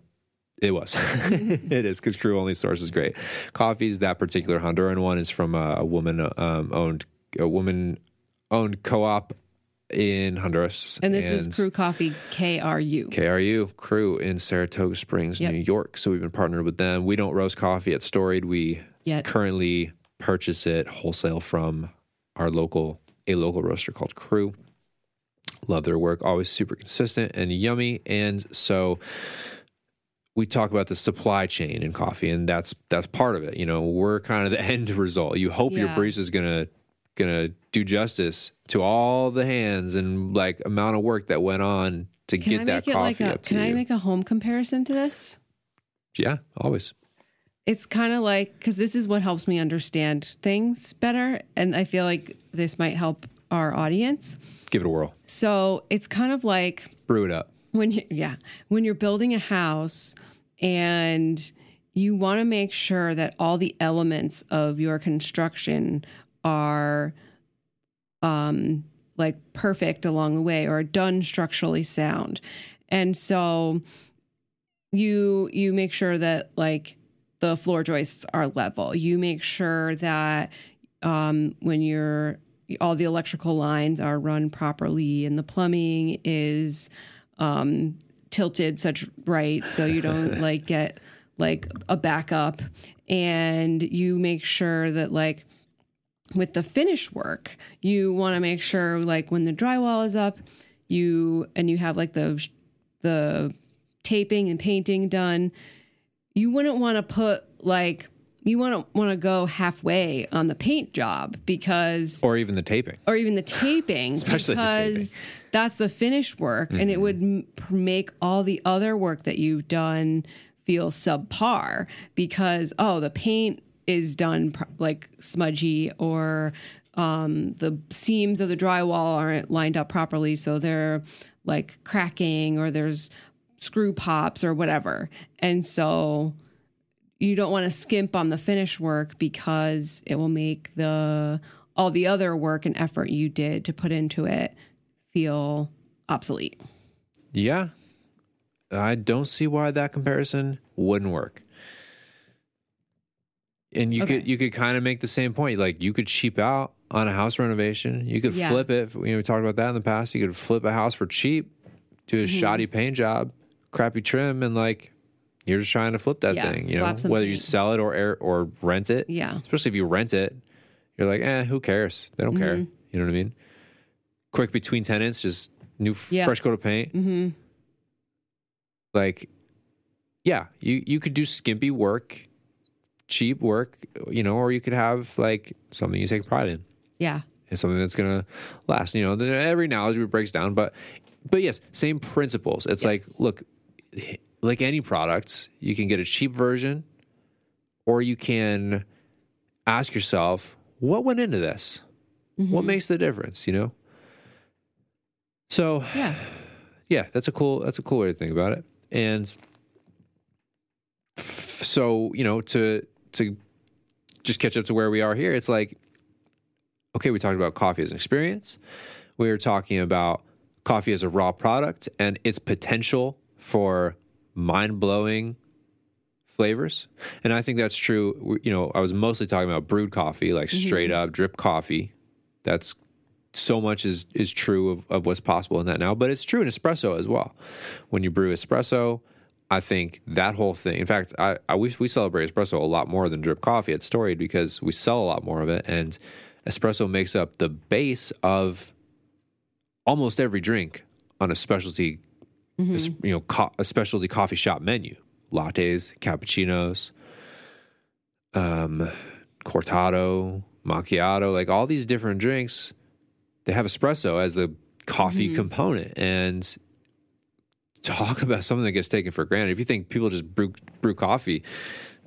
it was. it is because Kru only sources great coffees. That particular Honduran one is from a, a woman um, owned a woman owned co-op in Honduras, And this is Kru Coffee KRU. KRU Crew in Saratoga Springs, Yep. New York. So we've been partnered with them. We don't roast coffee at Storied. We Yet. currently purchase it wholesale from our local a local roaster called Kru. Love their work, always super consistent and yummy. And so we talk about the supply chain in coffee, and that's that's part of it. You know, we're kind of the end result. You hope your Yeah. barista is gonna gonna do justice to all the hands and like amount of work that went on to Can get I that it like coffee a up to can I you. make a home comparison to this? yeah, always. It's kind of like because this is what helps me understand things better, and I feel like this might help our audience. Give it a whirl. So it's kind of like Brew it up. when you yeah when you're building a house and you want to make sure that all the elements of your construction are um like perfect along the way or done structurally sound and so you you make sure that like the floor joists are level you make sure that um when you're all the electrical lines are run properly and the plumbing is um tilted such right? So you don't like get like a backup. And you make sure that like with the finish work you want to make sure like when the drywall is up you and you have like the the taping and painting done you wouldn't want to put like you want to want to go halfway on the paint job because Or even the taping. or even the taping Especially the because taping. that's the finished work and it would m- make all the other work that you've done feel subpar because oh the paint is done pr- like smudgy or um, the seams of the drywall aren't lined up properly so they're like cracking or there's screw pops or whatever and so you don't want to skimp on the finish work because it will make the all the other work and effort you did to put into it feel obsolete. Yeah. I don't see why that comparison wouldn't work. And you Okay. could you could kind of make the same point. Like you could cheap out on a house renovation. You could Yeah. flip it. You know, we talked about that in the past. You could flip a house for cheap, do Mm-hmm. a shoddy paint job, crappy trim, and like you're just trying to flip that Yeah, thing. You know, whether you sell it or air, or rent it. Yeah. Especially if you rent it, you're like, eh, who cares? They don't care. Mm-hmm. You know what I mean? Quick between tenants, just new f- Yeah. fresh coat of paint. Mm-hmm. Like, yeah, you you could do skimpy work, cheap work, you know, or you could have like something you take pride in. Yeah. And something that's gonna last. You know, every analogy breaks down, but but yes, same principles. It's like, look, like any products, you can get a cheap version, or you can ask yourself, what went into this? What mm-hmm. makes the difference? You know. So Yeah. yeah, that's a cool that's a cool way to think about it. And so, you know, to to just catch up to where we are here, it's like okay, we talked about coffee as an experience. We were talking about coffee as a raw product and its potential for mind-blowing flavors. And I think that's true. You know, I was mostly talking about brewed coffee, like mm-hmm. straight up drip coffee. That's so much is is true of, of what's possible in that now, but it's true in espresso as well. When you brew espresso, I think that whole thing. In fact, I, I we we celebrate espresso a lot more than drip coffee at Storied because we sell a lot more of it, and espresso makes up the base of almost every drink on a specialty, es- you know, co- a specialty coffee shop menu. lattes, cappuccinos, um, cortado, macchiato, like all these different drinks, they have espresso as the coffee component. And talk about something that gets taken for granted. If you think people just brew brew coffee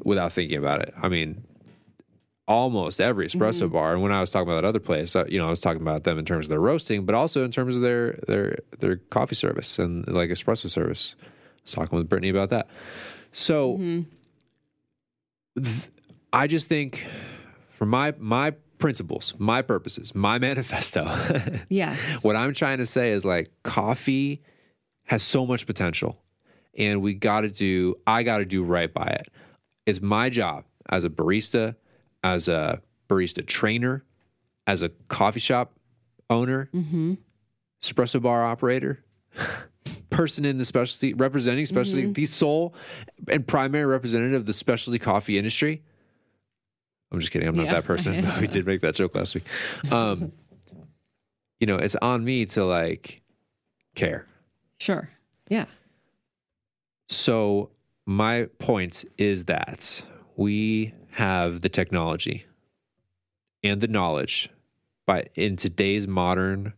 without thinking about it, I mean, almost every espresso bar. And when I was talking about that other place, uh, you know, I was talking about them in terms of their roasting, but also in terms of their their their coffee service and like espresso service. I was talking with Brittany about that. So th- I just think for my my principles, my purposes, my manifesto, Yes. what I'm trying to say is like coffee has so much potential and we got to do I got to do right by it. It's my job as a barista, as a barista trainer, as a coffee shop owner, espresso bar operator, person in the specialty representing specialty, the sole and primary representative of the specialty coffee industry. I'm just kidding. I'm not Yeah. that person. we did make that joke last week. Um, you know, it's on me to like care. Sure. Yeah. So my point is that we have the technology and the knowledge, but in today's modern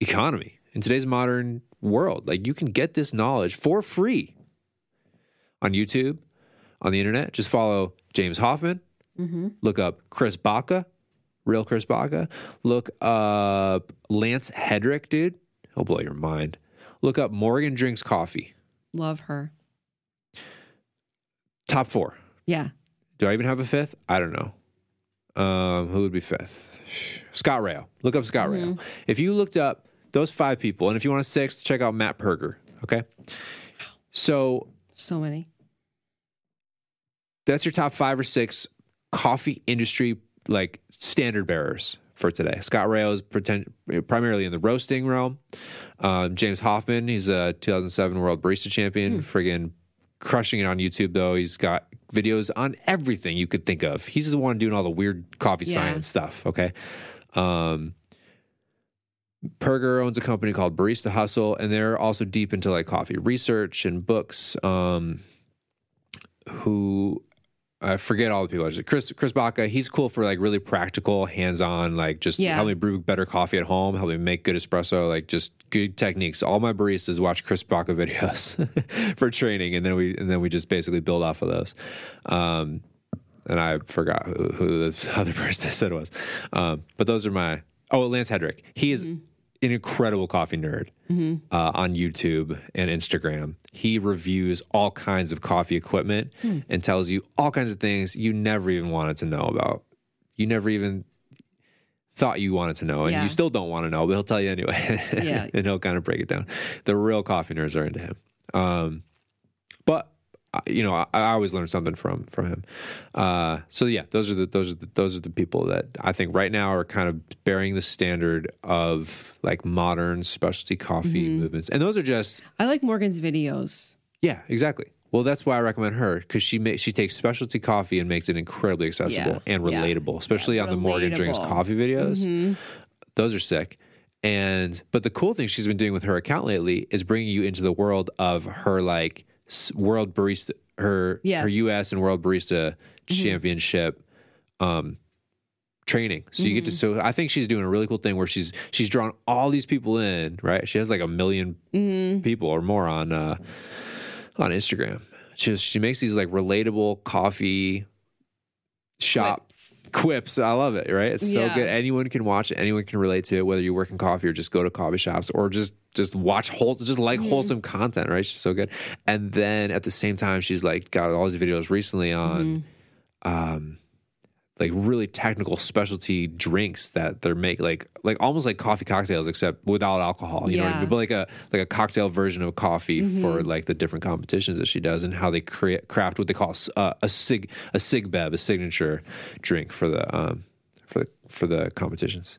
economy, in today's modern world, like you can get this knowledge for free on YouTube, on the internet. Just follow James Hoffmann. Mm-hmm. Look up Chris Baca, real Chris Baca. Look up Lance Hedrick, dude. He'll blow your mind. Look up Morgan Drinks Coffee. Love her. Top four. Yeah. Do I even have a fifth? I don't know. Um, who would be fifth? Scott Rao. Look up Scott Rao. If you looked up those five people, and if you want a sixth, check out Matt Perger. Okay. So So many. that's your top five or six coffee industry like standard bearers for today. Scott Rao is pretend, primarily in the roasting realm. Um, James Hoffmann, he's a 2007 World Barista Champion, friggin' crushing it on YouTube though. He's got videos on everything you could think of. He's the one doing all the weird coffee Yeah. science stuff. Okay. Um, Perger owns a company called Barista Hustle, and they're also deep into like coffee research and books. Um, who I forget all the people. Chris Chris Baca, he's cool for like really practical, hands on, like just Yeah. help me brew better coffee at home, help me make good espresso, like just good techniques. All my baristas watch Chris Baca videos for training, and then we and then we just basically build off of those. Um, and I forgot who, who the other person I said was, um, but those are my. Oh, Lance Hedrick. He is an incredible coffee nerd uh, on YouTube and Instagram. He reviews all kinds of coffee equipment and tells you all kinds of things you never even wanted to know about. You never even thought you wanted to know, and Yeah. you still don't want to know, but he'll tell you anyway. Yeah. and he'll kind of break it down. The real coffee nerds are into him. Um, but you know, I, I always learn something from from him. Uh, so yeah, those are the those are the those are the people that I think right now are kind of bearing the standard of like modern specialty coffee Mm-hmm. movements, and those are just I like Morgan's videos. yeah, exactly. Well, that's why I recommend her because she makes she takes specialty coffee and makes it incredibly accessible Yeah, and yeah. relatable, especially on the Morgan Drinks relatable. Mm-hmm. coffee videos. Those are sick. And but the cool thing she's been doing with her account lately is bringing you into the world of her like world barista, her Yes. her U.S. and world barista championship um, training. So you get to so I think she's doing a really cool thing where she's she's drawn all these people in. Right, she has like a 1000000 people or more on uh, on Instagram. She she makes these like relatable coffee shop Quips. quips. I love it. Right? It's so Yeah. good. Anyone can watch it. Anyone can relate to it. Whether you work in coffee or just go to coffee shops or just just watch whole just like wholesome content. Right? She's so good. And then at the same time, she's like got all these videos recently on. Um, like really technical specialty drinks that they're make like like almost like coffee cocktails except without alcohol you know what I mean but like a like a cocktail version of coffee for like the different competitions that she does and how they create craft what they call uh, a sig a sig bev a signature drink for the um for the for the competitions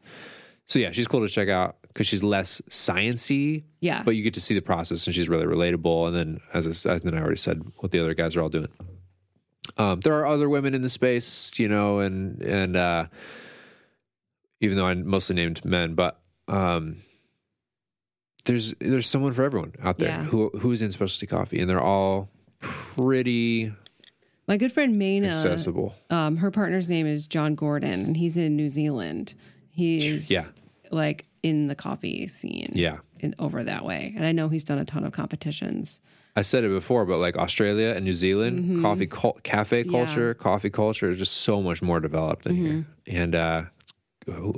so yeah she's cool to check out because she's less sciency Yeah. but you get to see the process and she's really relatable and then as I, s- and then I already said what the other guys are all doing um, there are other women in the space, you know, and and uh, even though I mostly named men, but um, there's there's someone for everyone out there Yeah. who who's in specialty coffee, and they're all pretty My good friend Maina, accessible. um, her partner's name is John Gordon, and he's in New Zealand. He's Yeah. like in the coffee scene. Yeah. In, over that way. And I know he's done a ton of competitions. I said it before, but like Australia and New Zealand, coffee cul- cafe culture, coffee culture is just so much more developed than here. And uh,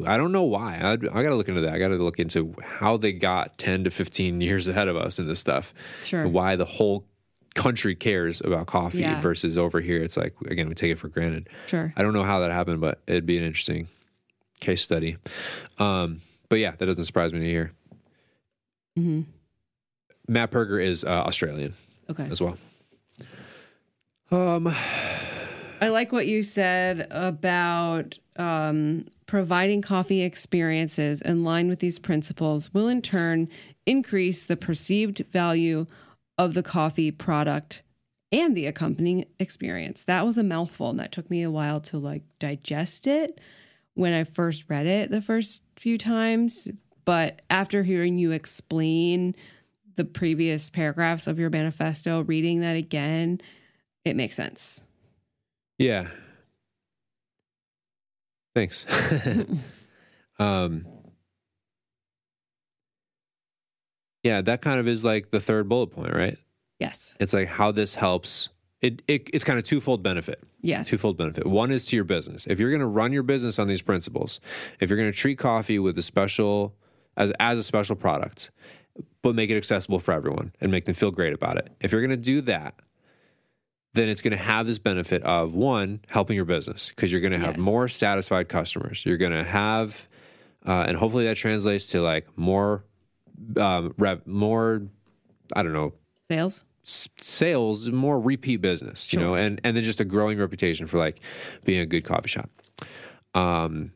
I don't know why. I, I got to look into that. I got to look into how they got 10 to 15 years ahead of us in this stuff. Sure. Why the whole country cares about coffee Yeah. versus over here. It's like, again, we take it for granted. Sure. I don't know how that happened, but it'd be an interesting case study. Um, but yeah, that doesn't surprise me to hear. hmm Matt Perger is uh, Australian Okay. as well. Um, I like what you said about um, providing coffee experiences in line with these principles will in turn increase the perceived value of the coffee product and the accompanying experience. That was a mouthful and that took me a while to like digest it when I first read it the first few times. But after hearing you explain the previous paragraphs of your manifesto, reading that again, it makes sense. Yeah. Thanks. um Yeah, that kind of is like the third bullet point, right? Yes. It's like how this helps it, it it's kind of twofold benefit. Yes. Twofold benefit. One is to your business. If you're going to run your business on these principles, if you're going to treat coffee with a special as as a special product, but make it accessible for everyone and make them feel great about it. If you're going to do that, then it's going to have this benefit of one helping your business because you're going to have Yes. more satisfied customers. You're going to have, uh, and hopefully that translates to like more, um, rev, more, I don't know, Sales. Sales, more repeat business, you know, and and then just a growing reputation for like being a good coffee shop. Um,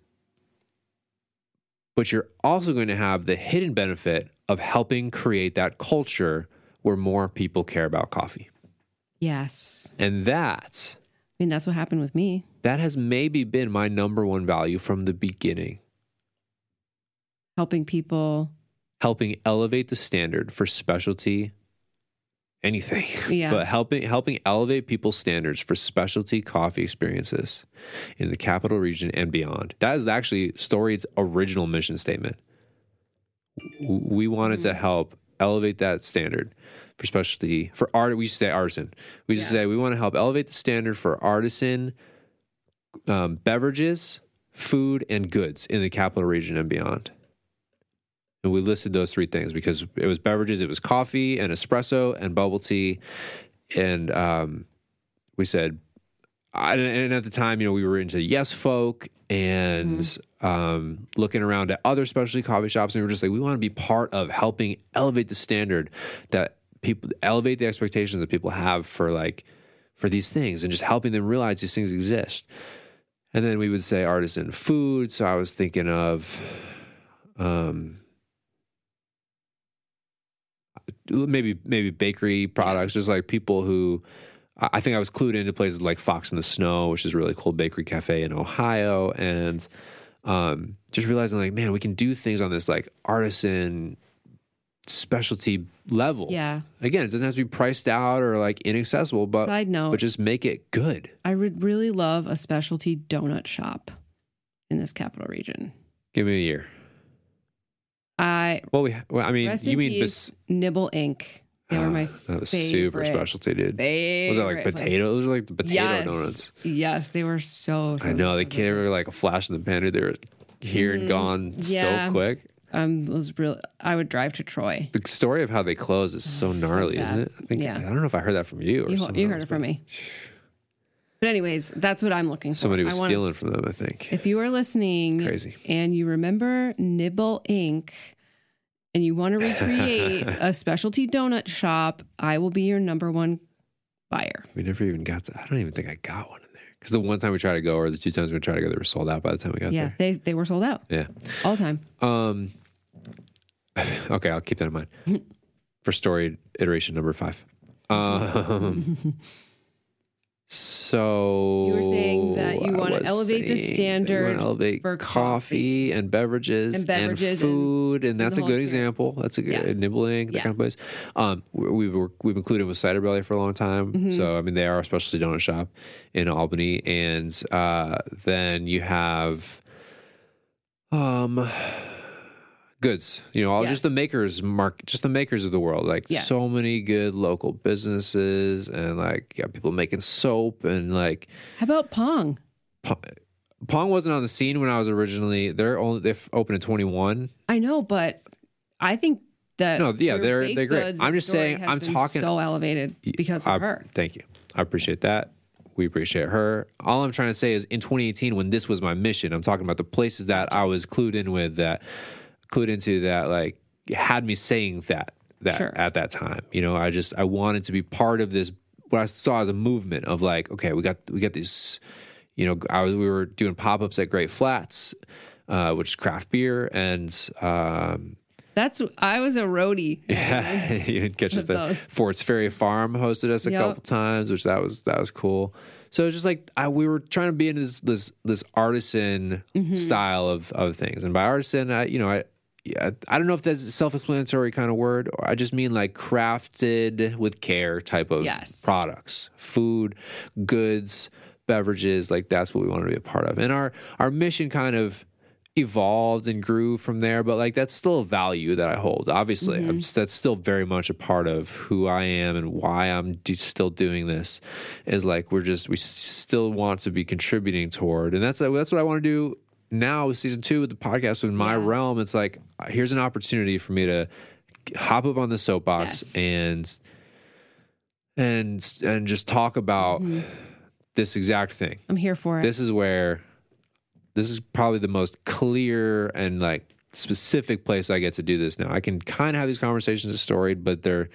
but you're also going to have the hidden benefit of helping create that culture where more people care about coffee, Yes. and that I mean, that's what happened with me. that has maybe been my number one value from the beginning, Helping people. helping elevate the standard for specialty anything. Yeah. but helping helping elevate people's standards for specialty coffee experiences in the capital region and beyond. That is actually Storied's original mission statement. We wanted Mm-hmm. to help elevate that standard for specialty for art. We say artisan. We used to Yeah. say we want to help elevate the standard for artisan um, beverages, food, and goods in the capital region and beyond. And we listed those three things because it was beverages, it was coffee and espresso and bubble tea. And um, we said, I, and at the time, you know, we were into Yes Folk and um, looking around at other specialty coffee shops. And we were just like, we want to be part of helping elevate the standard that people elevate the expectations that people have for like, for these things and just helping them realize these things exist. And then we would say artisan food. So I was thinking of, um, maybe maybe bakery products, just like people who I think I was clued into places like Fox in the Snow, which is a really cool bakery cafe in Ohio, and um, just realizing like, man, we can do things on this like artisan specialty level. Yeah. Again, it doesn't have to be priced out or like inaccessible, but Side note. but just make it good. I would really love a specialty donut shop in this capital region. Give me a year. I Well, we well, I mean, you mean peace, bes- Nibble Inc. They were my Ah, that was favorite. super specialty, dude. Favorite Was that like potatoes? Those are like the potato yes. donuts. Yes, they were so. so I know they so came good. like a flash in the pan. They were here and gone Mm, yeah. so quick. Um, was real. I would drive to Troy. The story of how they close is so gnarly, sad. isn't it? I think Yeah. I don't know if I heard that from you or You, you heard else, it from me. But anyways, that's what I'm looking for. Somebody was stealing from them. I think. If you are listening, Crazy. and you remember Nibble Inc. and you want to recreate a specialty donut shop, I will be your number one buyer. We never even got to. I don't even think I got one in there because the one time we tried to go, or the two times we tried to go, they were sold out by the time we got there. Yeah, they they were sold out Yeah, all the time. Um. Okay, I'll keep that in mind for story iteration number five. Um, So You were saying that you wanna elevate the standard elevate for coffee, and beverages And beverages and- food, and, that's the a good example. That's a good Yeah. nibbling that Yeah. kind of place. Um, we, we were we've included with Cider Belly for a long time, Mm-hmm. so I mean they are a specialty donut shop in Albany, and uh, then you have um goods you know all just the makers mark just the makers of the world like Yes. so many good local businesses and like got people making soap and like How about Pong? Pong, Pong wasn't on the scene when I was originally they're only they opened in 21 I know, but I think that No, yeah, they're- they're great. I'm just saying, I'm talking- so elevated because I- of her. thank you I appreciate that we appreciate her all I'm trying to say is in 2018 when this was my mission I'm talking about the places that I was clued in with that clued into that like had me saying that that Sure. at that time you know I just I wanted to be part of this what I saw as a movement of like okay we got we got these you know I was we were doing pop-ups at Great Flats uh, which is craft beer and um, That's I was a roadie. yeah, you catch us those. Forts Ferry Farm hosted us a Yep. couple times, which that was that was cool. So it's just like I, we were trying to be in this this this artisan Mm-hmm. style of of things, and by artisan, I you know I. Yeah, I don't know if that's a self-explanatory kind of word, or I just mean like crafted with care type of Yes. products, food, goods, beverages. Like that's what we want to be a part of, and our our mission kind of evolved and grew from there but like that's still a value that i hold obviously I'm mm-hmm. just, that's still very much a part of who i am and why i'm do, still doing this is like we're just we still want to be contributing toward and that's that's what i want to do now with season two with the podcast in my Yeah. realm it's like uh, here's an opportunity for me to hop up on the soapbox Yes. and and and just talk about mm-hmm. this exact thing I'm here for it. this is where this is probably the most clear and like specific place I get to do this now. I can kind of have these conversations storied, but they're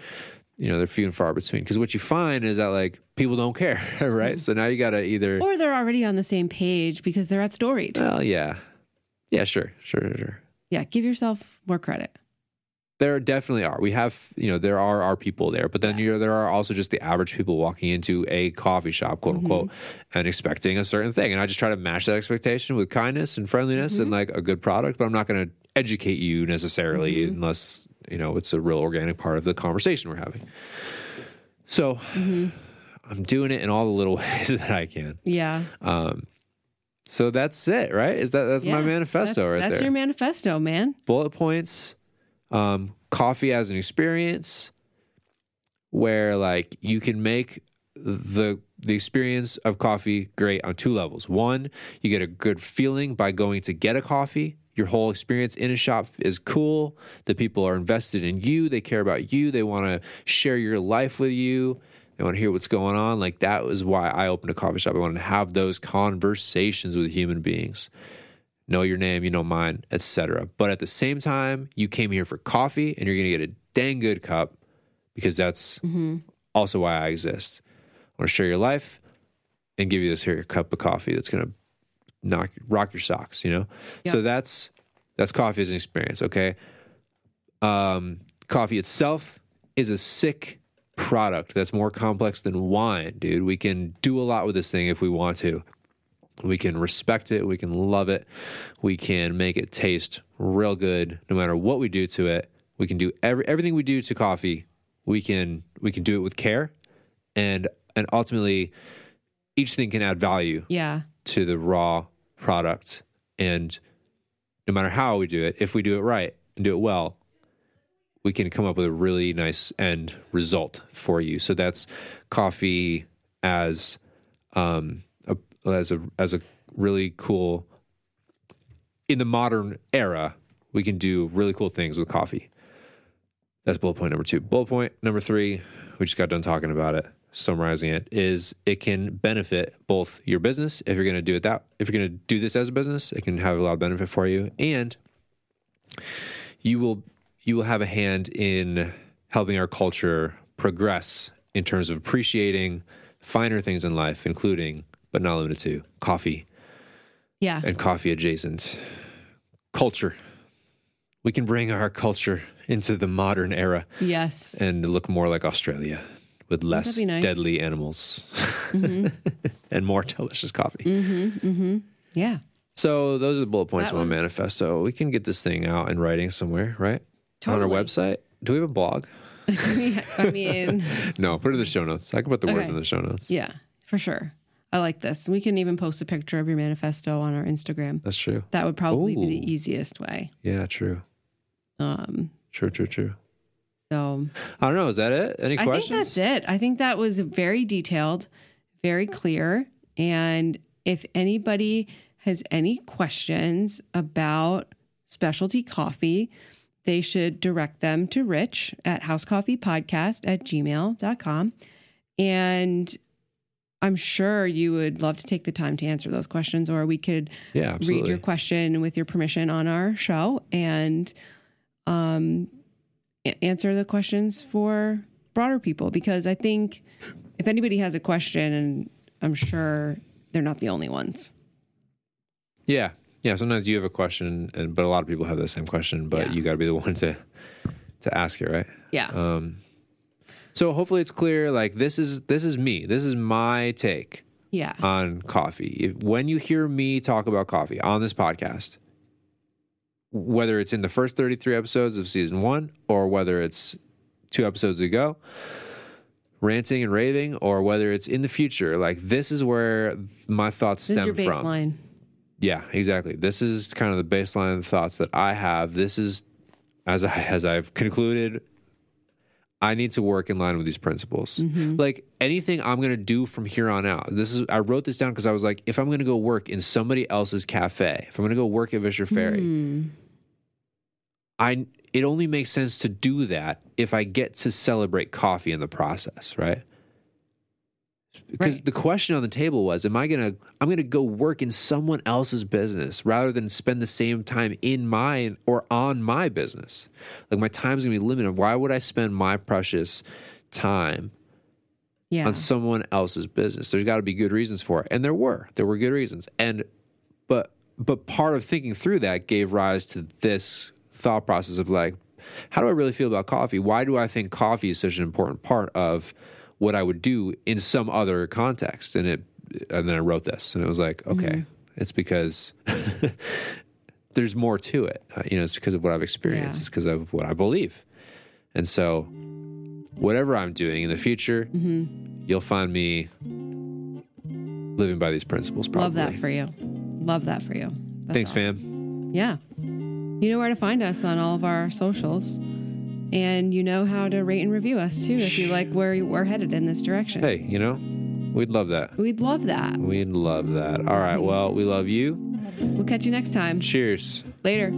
you know they're few and far between. Because what you find is that like people don't care, right? Mm-hmm. So now you got to either or they're already on the same page because they're at Storied. well, yeah, yeah, sure, sure, sure, yeah, give yourself more credit. There definitely are. We have, you know, there are our people there, but then you're, there are also just the average people walking into a coffee shop, quote unquote, mm-hmm. and expecting a certain thing. And I just try to match that expectation with kindness and friendliness and mm-hmm. like a good product, but I'm not going to educate you necessarily unless, you know, it's a real organic part of the conversation we're having. So I'm doing it in all the little ways that I can. Yeah. So that's it, right? Is that that's my manifesto that's, right That's there? your manifesto, man. bullet points um, coffee as an experience where like you can make the the experience of coffee great on two levels one you get a good feeling by going to get a coffee your whole experience in a shop is cool. The people are invested in you. They care about you. They want to share your life with you. They want to hear what's going on. Like that was why i opened a coffee shop. I wanted to have those conversations with human beings. Know your name, you know mine, etc. But at the same time, you came here for coffee and you're going to get a dang good cup because that's mm-hmm. also why I exist. I want to share your life and give you this here cup of coffee that's going to knock rock your socks, you know? So that's that's coffee as an experience, okay? Um, coffee itself is a sick product that's more complex than wine, dude. We can do a lot with this thing if we want to. We can respect it. We can love it. We can make it taste real good no matter what we do to it. We can do every, everything we do to coffee. We can we can do it with care, and and ultimately, each thing can add value Yeah. To the raw product. And no matter how we do it, if we do it right and do it well, we can come up with a really nice end result for you. So that's coffee as um a, as a as a really cool in the modern era, we can do really cool things with coffee. That's bullet point number two. Bullet point number three, we just got done talking about it, summarizing it, is it can benefit both your business if you're going to do it that, if you're going to do this as a business, it can have a lot of benefit for you, and you will you will have a hand in helping our culture progress in terms of appreciating finer things in life, including but not limited to coffee Yeah. and coffee adjacent culture. We can bring our culture into the modern era Yes. and look more like Australia. With less nice. deadly animals and more delicious coffee. Mm-hmm, mm-hmm. Yeah. So those are the bullet points That of my was- manifesto. We can get this thing out in writing somewhere, right? On our website. Do we have a blog? I mean, No, put it in the show notes. I can put the words in the show notes. yeah, for sure. I like this. We can even post a picture of your manifesto on our Instagram. That's true. That would probably be the easiest way. Yeah, true. Um, True, true, true. So I don't know. Is that it? Any questions? I think that's it. I think that was very detailed, very clear. And if anybody has any questions about specialty coffee, they should direct them to Rich at housecoffeepodcast at gmail.com. And I'm sure you would love to take the time to answer those questions, or we could Yeah, read your question with your permission on our show and um, answer the questions for broader people because I think if anybody has a question, and I'm sure they're not the only ones. Yeah, yeah. Sometimes you have a question, and but a lot of people have the same question, but Yeah. you got to be the one to to ask it, right? Yeah. Um, so hopefully it's clear. Like this is this is me. This is my take yeah. on coffee. If, when you hear me talk about coffee on this podcast, whether it's in the first 33 episodes of season one or whether it's two episodes ago, ranting and raving, or whether it's in the future, like this is where my thoughts this is stem your from. baseline. Yeah, exactly. This is kind of the baseline thoughts that I have. This is as I as I've concluded I need to work in line with these principles. Like anything I'm going to do from here on out. This is I wrote this down because I was like if I'm going to go work in somebody else's cafe, if I'm going to go work at Vischer Ferry, Hmm. I it only makes sense to do that if I get to celebrate coffee in the process, right? Because Right. the question on the table was, am I gonna I'm gonna go work in someone else's business rather than spend the same time in mine or on my business? Like my time's gonna be limited. Why would I spend my precious time Yeah. on someone else's business. There's got to be good reasons for it, and there were. There were good reasons, and but but part of thinking through that gave rise to this thought process of like, how do I really feel about coffee? Why do I think coffee is such an important part of what I would do in some other context? And it and then I wrote this, and it was like, okay, it's because. There's more to it, uh, you know. It's because of what I've experienced. Yeah. It's because of what I believe, and so whatever I'm doing in the future, you'll find me living by these principles. Probably. Love that for you. Love that for you. That's Thanks, awesome. fam. Yeah. You know where to find us on all of our socials. And you know how to rate and review us too if you like where we're headed in this direction. Hey, you know, we'd love that. We'd love that. We'd love that. All right. Well, we love you. We'll catch you next time. Cheers. Later.